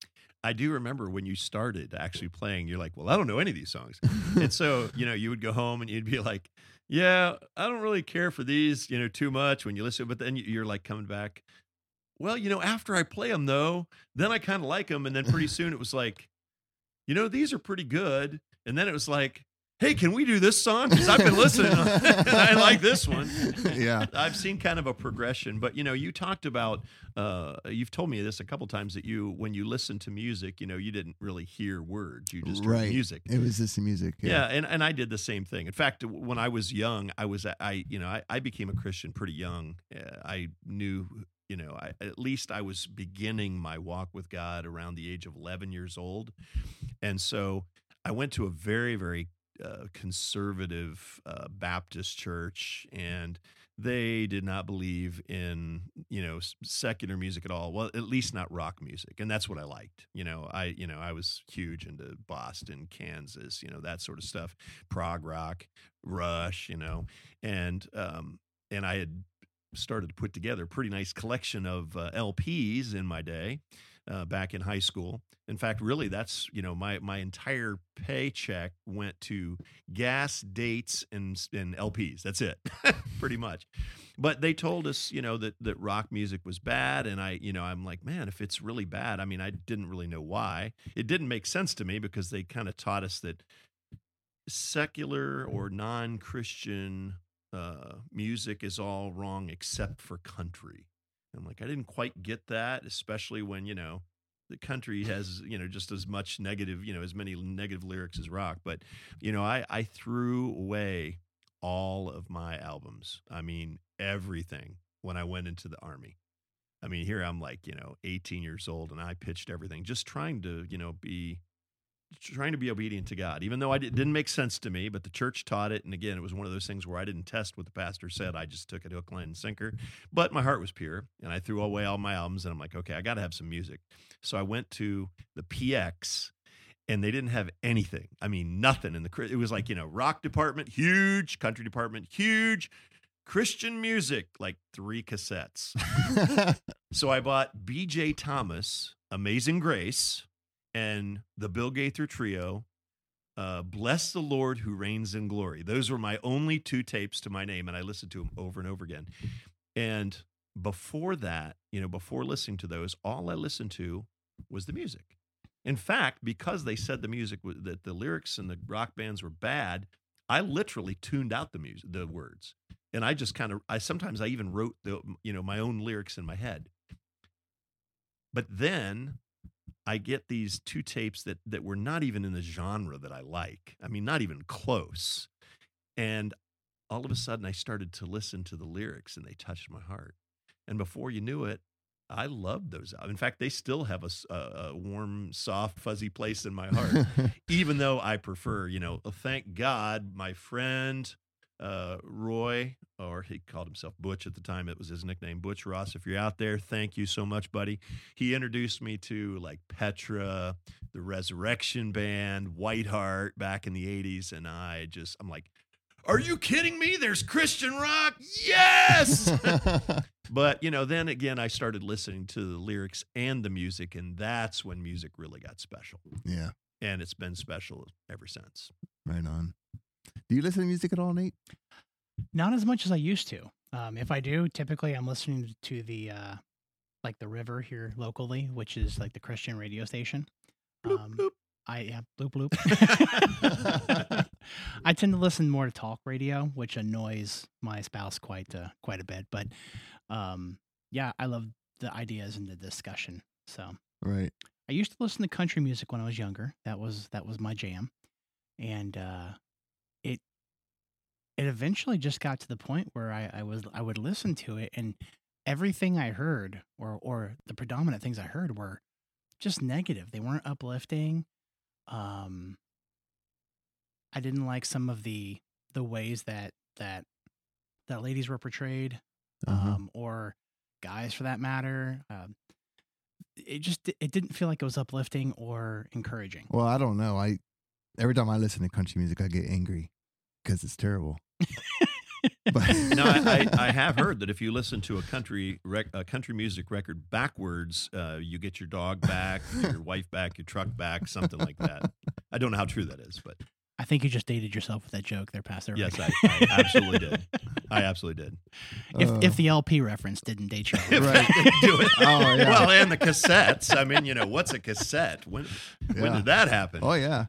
I do remember when you started actually playing, you're like, well, I don't know any of these songs. (laughs) and so, you know, you would go home and you'd be like, yeah, I don't really care for these, you know, too much when you listen. But then you're like coming back, well, you know, after I play them though, then I kind of like them. And then pretty (laughs) soon it was like, you know, these are pretty good. And then it was like, hey, can we do this song? Because I've been listening and (laughs) (laughs) I like this one. yeah. I've seen kind of a progression, but you know, you talked about, uh, you've told me this a couple times that you, when you listen to music, you know, you didn't really hear words, you just heard Right. music. It was just the music. Yeah, and, and I did the same thing. In fact, when I was young, I was I you know I, I became a Christian pretty young. Uh, I knew you know I, at least I was beginning my walk with God around the age of eleven years old, and so I went to a very very uh, conservative uh, Baptist church, and they did not believe in you know secular music at all. Well, at least not rock music, and that's what I liked. You know, I you know I was huge into Boston, Kansas, you know that sort of stuff, prog rock, Rush, you know, and um, and I had started to put together a pretty nice collection of uh, LPs in my day uh, back in high school. In fact, really, that's you know my my entire paycheck went to gas, dates, and and LPs. That's it, (laughs) pretty much. But they told us, you know, that that rock music was bad, and I, you know, I'm like, man, if it's really bad, I mean, I didn't really know why. It didn't make sense to me because they kind of taught us that secular or non-Christian uh, music is all wrong except for country. I'm like, I didn't quite get that, especially when you know the country has you know just as much negative, you know, as many negative lyrics as rock. But you know, I I threw away all of my albums. I mean, everything when I went into the army. I mean, here I'm like, you know, 18 years old and I pitched everything just trying to, you know, be trying to be obedient to God, even though I did, didn't make sense to me, but the church taught it. And again, it was one of those things where I didn't test what the pastor said. I just took it hook, line, and sinker. But my heart was pure, and I threw away all my albums. And I'm like, okay, I got to have some music. So I went to the PX, and they didn't have anything. I mean, nothing in the. It was like you know, rock department huge, country department huge, Christian music like three cassettes. (laughs) So I bought B.J. Thomas, Amazing Grace, and the Bill Gaither Trio, uh, Bless the Lord Who Reigns in Glory. Those were my only two tapes to my name, and I listened to them over and over again. And before that, you know, before listening to those, all I listened to was the music. In fact, because they said the music that the lyrics and the rock bands were bad, I literally tuned out the music, the words, and I just kind of, I sometimes I even wrote the, you know, my own lyrics in my head. But then I get these two tapes that that were not even in the genre that I like. I mean, not even close. And all of a sudden, I started to listen to the lyrics, and they touched my heart. And before you knew it, I loved those. In fact, they still have a warm, soft, fuzzy place in my heart. (laughs) even though I prefer, you know, thank God, my friend uh, Roy, he called himself Butch at the time. It was his nickname, Butch Ross. If you're out there, thank you so much, buddy. He introduced me to like Petra, the Resurrection Band, Whiteheart back in the 80s. And I just, I'm like, Are you kidding me? There's Christian rock. Yes. (laughs) but, you know, then again, I started listening to the lyrics and the music, and that's when music really got special. yeah, And it's been special ever since. right on. Do you listen to music at all, Nate? Not as much as I used to. Um, if I do, typically I'm listening to the uh, like the River here locally, which is like the Christian radio station. Bloop, Um, bloop. I yeah, bloop bloop. (laughs) (laughs) I tend to listen more to talk radio, which annoys my spouse quite uh, quite a bit. But um, yeah, I love the ideas and the discussion. So Right. I used to listen to country music when I was younger. That was that was my jam, and uh, it eventually just got to the point where I, I was I would listen to it, and everything I heard, or or the predominant things I heard, were just negative. They weren't uplifting. Um, I didn't like some of the the ways that that that ladies were portrayed, Uh-huh. um, or guys for that matter. Um, it just it didn't feel like it was uplifting or encouraging. Well, I don't know. I every time I listen to country music, I get angry because it's terrible. (laughs) But no, I, I, I (laughs) have heard that if you listen to a country rec, a country music record backwards, uh, you get your dog back, your wife back, your truck back, something like that. I don't know how true that is, but I think you just dated yourself with that joke there, Pastor. yes, I, I absolutely did. (laughs) I absolutely did. if Uh, if the LP reference didn't date you, If Right. Do it. Oh, yeah. Well, and the cassettes. I mean, you know, what's a cassette? When when did that happen? Oh yeah.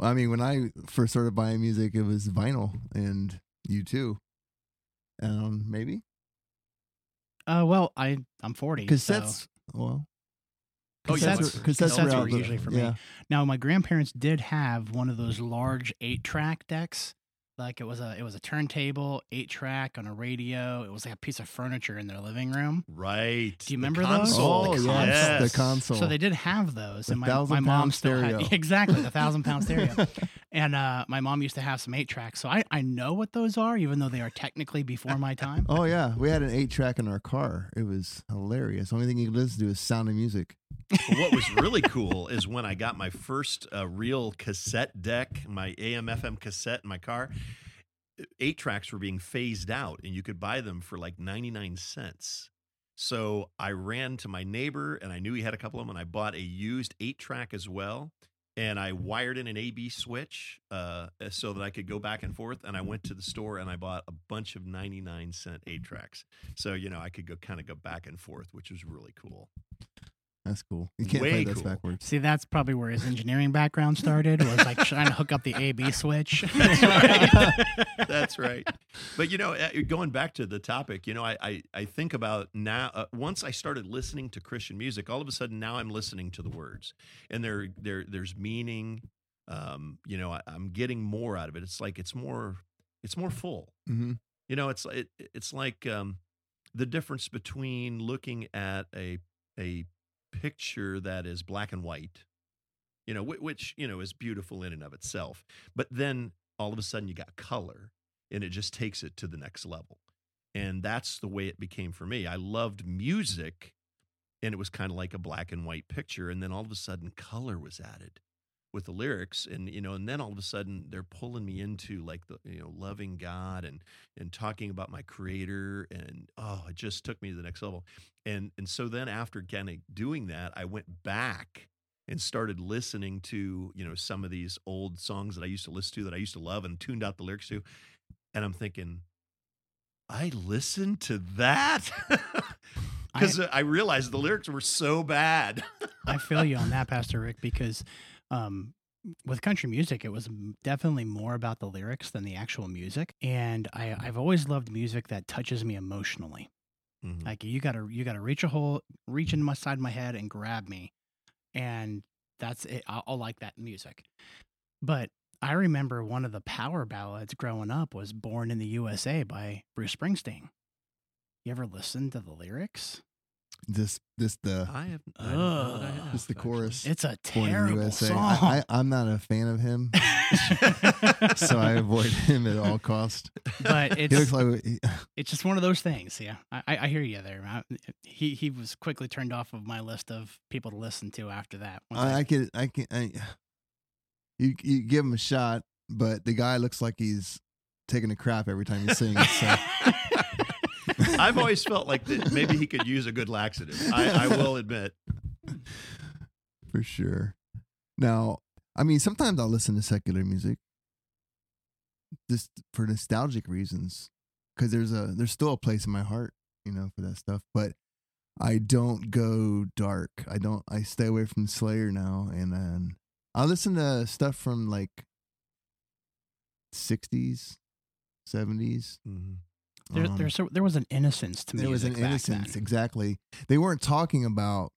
I mean, when I first started buying music, it was vinyl, and you too. Um, maybe uh, well, I I'm 40. cassettes. So. Well, Oh, yeah, cassettes, were, cassettes, cassettes were, were usually for me. yeah. Now my grandparents did have one of those large eight track decks. Like it was a it was a turntable, eight track on a radio. It was like a piece of furniture in their living room. Right. Do you The remember those? console. Oh The yes, Yes. the console. So they did have those, The and my, thousand my mom pound still stereo. had (laughs) exactly the thousand pound stereo. (laughs) And uh, my mom used to have some eight tracks, so I, I know what those are, even though they are technically before my time. (laughs) oh yeah, we had an eight track in our car. It was hilarious. The Only thing you could listen to is Sound of Music. What was really cool is when I got my first uh, real cassette deck, my AM FM cassette in my car. Eight tracks were being phased out, and you could buy them for like ninety nine cents. So I ran to my neighbor, and I knew he had a couple of them, and I bought a used eight track as well. And I wired in an AB switch uh, so that I could go back and forth. And I went to the store and I bought a bunch of 99 cent eight tracks. So, you know, I could go kind of go back and forth, which was really cool. That's cool. You can't Way play this cool. backwards. See, that's probably where his engineering background started. Was like trying to hook up the AB (laughs) switch. That's right. (laughs) That's right. But you know, uh, going back to the topic, you know, I I, I think about now. Uh, once I started listening to Christian music, all of a sudden now I'm listening to the words, and there there there's meaning. Um, you know, I, I'm getting more out of it. It's like it's more it's more full. hmm You know, it's it, it's like um, the difference between looking at a a picture that is black and white, you know, which you know is beautiful in and of itself, but then all of a sudden you got color, and it just takes it to the next level, and that's the way it became for me. I loved music, and it was kind of like a black and white picture, and then all of a sudden color was added with the lyrics and you know and then all of a sudden they're pulling me into like the you know loving god and and talking about my creator and oh it just took me to the next level. And and so then after kind of doing that i went back and started listening to you know some of these old songs that i used to listen to that i used to love and tuned out the lyrics to and i'm thinking i listened to that? (laughs) Because uh, I, realized the lyrics were so bad. I feel you on that, (laughs) Pastor Rick, because um, with country music, it was definitely more about the lyrics than the actual music. And I, I've always loved music that touches me emotionally. Mhm. Like you gotta you gotta reach a hole, reach in my side of my head and grab me, and that's it. I'll, I'll like that music. But I remember one of the power ballads growing up was "Born in the USA" by Bruce Springsteen. You ever listen to the lyrics? This this the I have. I don't know that I have, Just the actually. chorus. It's a Born in the terrible USA. song. I, I, I'm not a fan of him, (laughs) so I avoid him at all costs. but He it's looks like he- (laughs) it's just one of those things. Yeah, I, I I hear you there. I, he he was quickly turned off of my list of people to listen to after that. Once I, I could I can I, you you give him a shot, but the guy looks like he's taking a crap every time he sings. So. (laughs) I've always felt like that maybe he could use a good laxative. I, I will admit. (laughs) For sure. Now, I mean, sometimes I'll listen to secular music just for nostalgic reasons because there's a there's still a place in my heart, you know, for that stuff. But I don't go dark. I don't. I stay away from Slayer now, and then I listen to stuff from like '60s, '70s. Mhm. There, Um, there's a, there was an innocence to me. there was an back innocence, then. exactly. They weren't talking about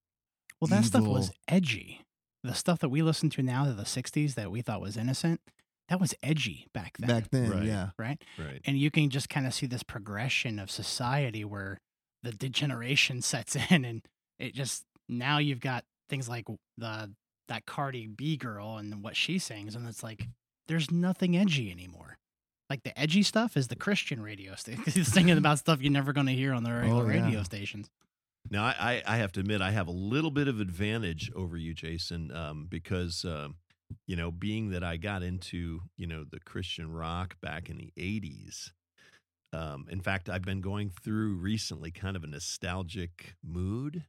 Well, that stuff was edgy. The stuff that we listen to now, to the '60s, that we thought was innocent, that was edgy back then. back then. Right. Yeah, right? Right. And you can just kind of see this progression of society where the degeneration (laughs) sets in, and it just now you've got things like the that Cardi B girl and what she sings, and it's like there's nothing edgy anymore. Like the edgy stuff is the Christian radio station (laughs) singing about stuff you're never going to hear on the regular Oh, yeah. radio stations. Now, I, I I have to admit, I have a little bit of advantage over you, Jason, um, because um, you know, being that I got into you know the Christian rock back in the '80s. Um, in fact, I've been going through recently kind of a nostalgic mood.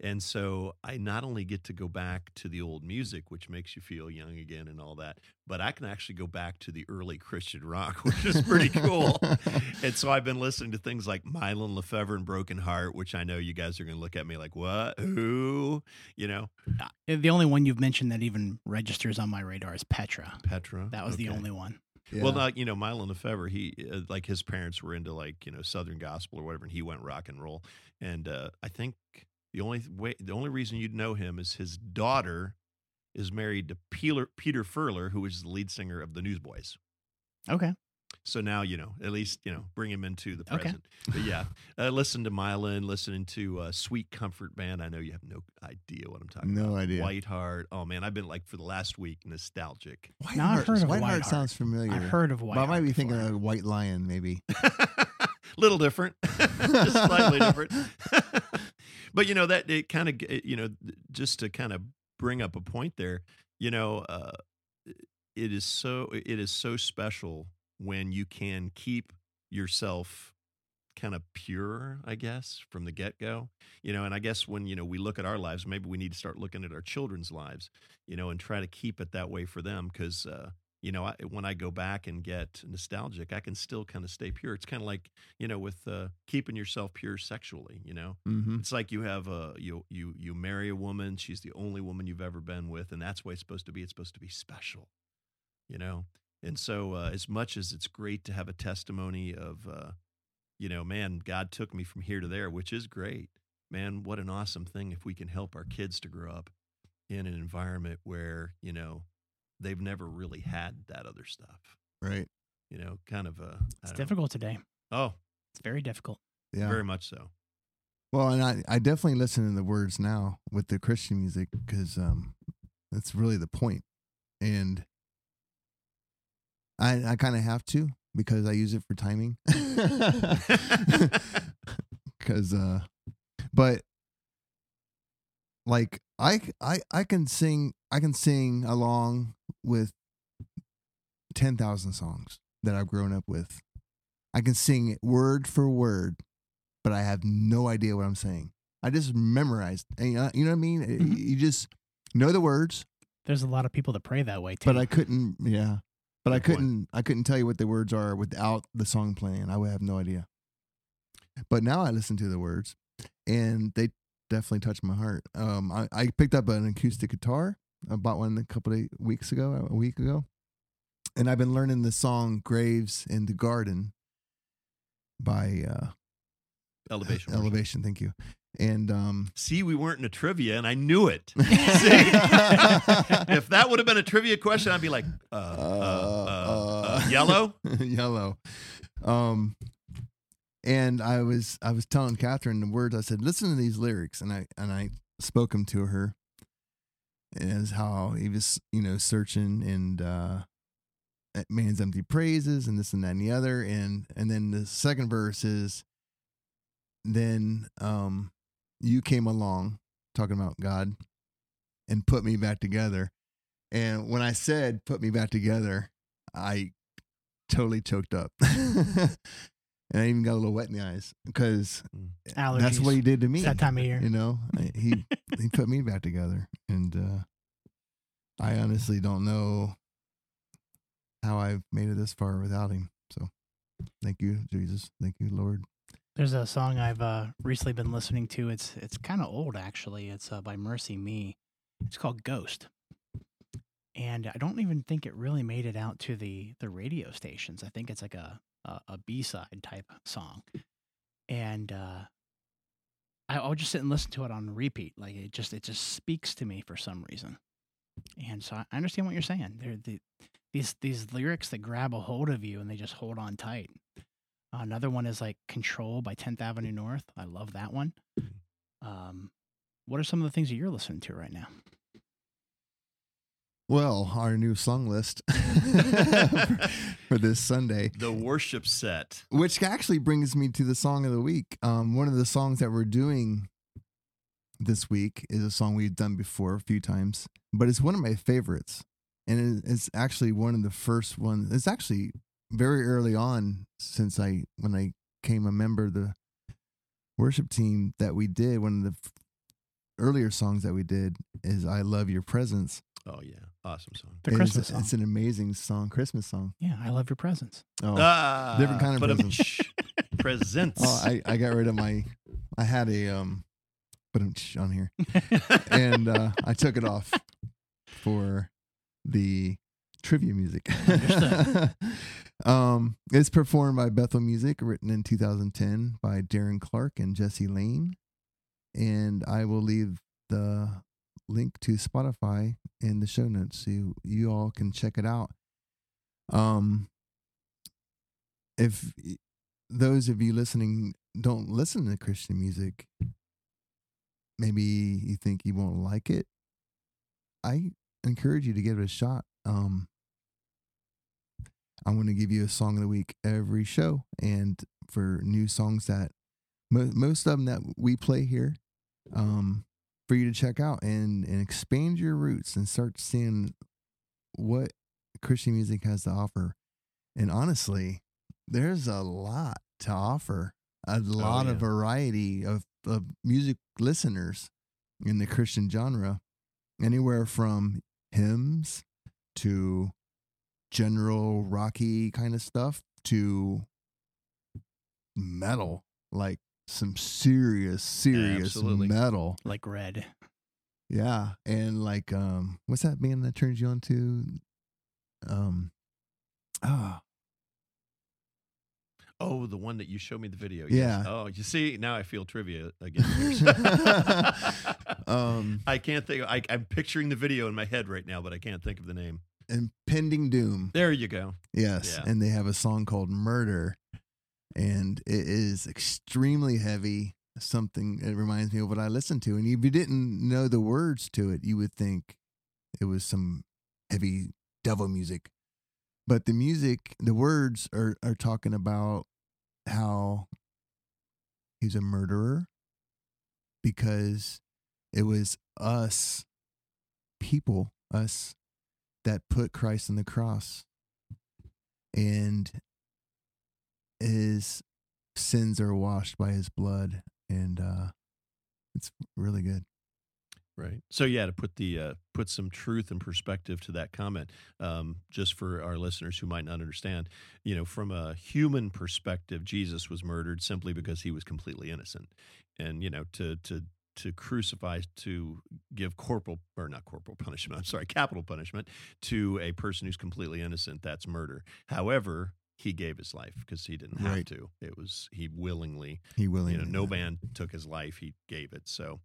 And so I not only get to go back to the old music, which makes you feel young again and all that, but I can actually go back to the early Christian rock, (laughs) which is pretty cool. (laughs) and so I've been listening to things like Mylon Lefevre and Broken Heart, which I know you guys are going to look at me like, what? Who? You know, Uh, The only one you've mentioned that even registers on my radar is Petra. Petra. That was the only one. Yeah. Well, not you know, Mylon Lefevre. He uh, like his parents were into like you know Southern gospel or whatever, and he went rock and roll. And uh, I think the only way, the only reason you'd know him is his daughter is married to Peter Peter Furler, who is the lead singer of the Newsboys. Okay. So now you know, at least you know, bring him into the Okay. present. But yeah, uh, listen to Mylon, listening to uh, Sweet Comfort Band. I know you have no idea what I'm talking No about. idea. White Heart. Oh man, I've been like for the last week nostalgic. White Now, I've Heart, heard of White White Heart Heart. sounds familiar. I've heard of White but I might be thinking before. of White Lion, maybe. (laughs) little different, (laughs) just slightly different. (laughs) but you know that it kind of you know just to kind of bring up a point there. You know, uh, it is so it is so special when you can keep yourself kind of pure, I guess, from the get go. You know, and I guess when, you know, we look at our lives, maybe we need to start looking at our children's lives, you know, and try to keep it that way for them. Cause, uh, you know, I, when I go back and get nostalgic, I can still kind of stay pure. It's kind of like, you know, with uh, keeping yourself pure sexually, you know, Mm-hmm. it's like you have a you you you marry a woman, she's the only woman you've ever been with, and that's the way it's supposed to be. It's supposed to be special, you know. And so, uh, as much as it's great to have a testimony of, uh, you know, man, God took me from here to there, which is great, man. What an awesome thing if we can help our kids to grow up in an environment where you know they've never really had that other stuff. Right. You know, kind of a It's difficult today. Oh, It's very difficult. Yeah. very much so. Well, and I, I definitely listen to the words now with the Christian music because um, that's really the point. And I I kind of have to because I use it for timing. (laughs) (laughs) (laughs) Because, uh, but like I I I can sing I can sing along with ten thousand songs that I've grown up with. I can sing it word for word but I have no idea what I'm saying. I just memorized. And, you know you know what I mean? It- Mhm. You just know the words, There's a lot of people that pray that way too. but I couldn't. Yeah, but I Good point. couldn't. I couldn't tell you what the words are without the song playing. I would have no idea. But now I listen to the words, and they definitely touched my heart. Um, I, I picked up an acoustic guitar. I bought one a couple of weeks ago, a week ago, and I've been learning the song "Graves in the Garden" by uh, Elevation. worship. Elevation. Thank you. And um, See, we weren't in a trivia, and I knew it. (laughs) if that would have been a trivia question, I'd be like, uh, uh, uh, uh, uh, yellow. (laughs) yellow. Um, and I was I was telling Catherine the words. I said, "Listen to these lyrics," and I and I spoke them to her. As how he was, you know, searching and uh, man's empty praises and this and that and the other, and and then the second verse is, then um, you came along talking about God, and put me back together. And when I said put me back together, I totally choked up. (laughs) and I even got a little wet in the eyes because Allergies. that's what he did to me. It's that time of year. You know, I- he (laughs) he put me back together, and uh, I honestly don't know how I've made it this far without him. So, thank you, Jesus. Thank you, Lord. There's a song I've uh, recently been listening to. It's it's kind of old actually. It's uh, by MercyMe. It's called Ghost, and I don't even think it really made it out to the the radio stations. I think it's like a a, a B side type song, and uh, I, I'll just sit and listen to it on repeat. Like it just it just speaks to me for some reason, and so I I understand what you're saying. They're the these these lyrics that grab a hold of you and they just hold on tight. Another one is like Control by 10th Avenue North. I love that one. Um, what are some of the things that you're listening to right now? Well, our new song list (laughs) for this Sunday, The worship set. which actually brings me to the song of the week. Um, one of the songs that we're doing this week is a song we've done before a few times, but it's one of my favorites, and it's actually one of the first ones. It's actually very early on since I when I came a member of the worship team that we did. One of the earlier songs that we did is "I Love Your Presence." Oh yeah, awesome song. The It is- Christmas song. It's an amazing song, Christmas song. yeah, I love your presence. Oh, Ah, different kind of but presents. presents. oh I, I got rid of my. I had a um, but on here, (laughs) and uh, I took it off for the trivia music. (laughs) Um, it's performed by Bethel Music, written in 2010 by Darren Clark and Jesse Lane, and I will leave the link to Spotify in the show notes so you, you all can check it out. Um, if those of you listening don't listen to Christian music, maybe you think you won't like it. I encourage you to give it a shot. Um, I'm going to give you a song of the week every show, and for new songs that mo- most of them that we play here, um, for you to check out and and expand your roots and start seeing what Christian music has to offer. And honestly, there's a lot to offer, a oh, lot of yeah. variety of of music listeners in the Christian genre, anywhere from hymns to general rocky kind of stuff to metal, like some serious, serious Absolutely. metal. Like Red. Yeah, and like um, what's that band that turns you on to? Um, ah, oh, the one that you showed me the video. Yeah. Oh, you see, now I feel trivia again. (laughs) um, (laughs) I can't think. I, I'm picturing the video in my head right now, but I can't think of the name. Impending Doom. There you go. Yes, Yeah. and they have a song called Murder, and it is extremely heavy. Something it reminds me of what I listened to, and if you didn't know the words to it, you would think it was some heavy devil music. But the music, the words are are talking about how he's a murderer because it was us people, us that put Christ on the cross and his sins are washed by his blood and uh it's really good Right. So yeah, to put the uh, put some truth and perspective to that comment, um, just for our listeners who might not understand, you know, from a human perspective, Jesus was murdered simply because he was completely innocent, and you know, to to to crucify to give corporal or not corporal punishment, I'm sorry, capital punishment to a person who's completely innocent, that's murder. However, he gave his life because he didn't have Right. to. It was he willingly he willingly you know, no man took his life; he gave it. So,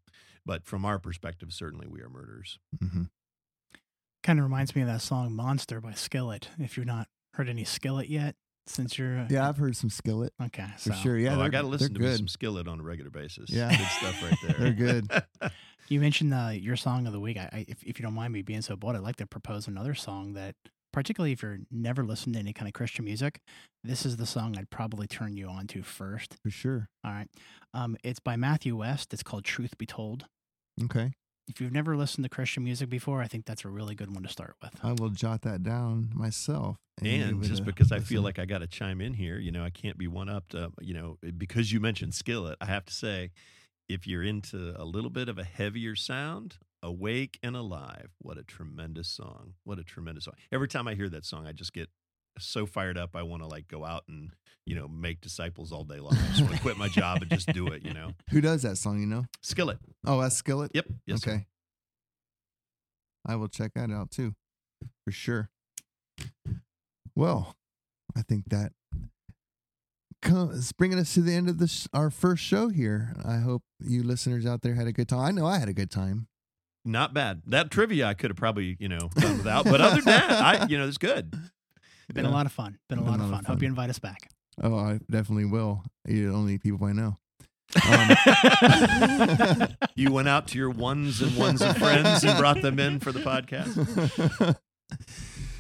but from our perspective, certainly we are murderers. Mhm. Kind of reminds me of that song Monster by Skillet. If you've not heard any Skillet yet, since you're. Uh, yeah i've heard some skillet Okay. for sure yeah oh, I they're- got to listen to good. some Skillet on a regular basis. Yeah. good stuff right there. (laughs) They're good. (laughs) You mentioned uh, your song of the week. I, I, if, if you don't mind me being so bold, I'd like to propose another song that, particularly if you're never listened to any kind of Christian music, this is the song I'd probably turn you on to first. for sure All right. Um, it's by Matthew West. It's called Truth Be Told. okay if you've never listened to Christian music before, I think that's a really good one to start with. I will jot that down myself. And give it just a because I feel like I got to chime in here, you know, I can't be one up to, you know, because you mentioned Skillet, I have to say, if you're into a little bit of a heavier sound, Awake and Alive, what a tremendous song. What a tremendous song. Every time I hear that song, I just get so fired up. I want to like go out and, you know, make disciples all day long. I just want to quit my job and just do it, you know. (laughs) who does that song? You know? Skillet. Oh, that's Skillet. Yep. Yes. sir. okay. I will check that out too, for sure. Well, I think that comes bringing us to the end of this our first show here. I hope you listeners out there had a good time. I know I had a good time. Not bad. That trivia I could have probably, you know, done without. But other than that, I, you know, it's good. Been a lot of fun. Been a lot of fun. Hope you invite us back. Oh, I definitely will. You're the only people I know. Um, (laughs) You went out to your ones and ones of friends and brought them in for the podcast. (laughs)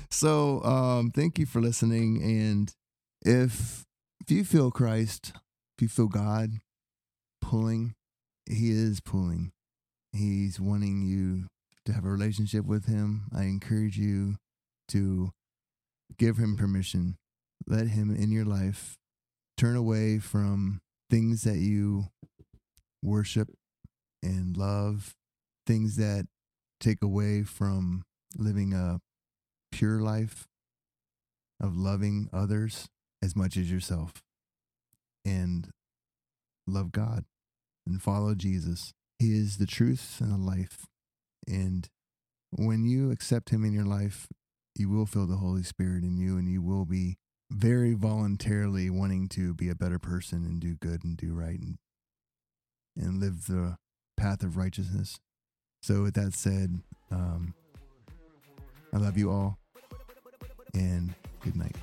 so um thank you for listening and if if you feel christ if you feel god pulling he is pulling he's wanting you to have a relationship with him i encourage you to give him permission let him in your life turn away from things that you worship and love things that take away from living a pure life of loving others as much as yourself and love God and follow Jesus. Is the truth and the life. And when you accept Him in your life, you will feel the Holy Spirit in you and you will be very voluntarily wanting to be a better person and do good and do right and, and live the path of righteousness. So, with that said, um, I love you all and good night.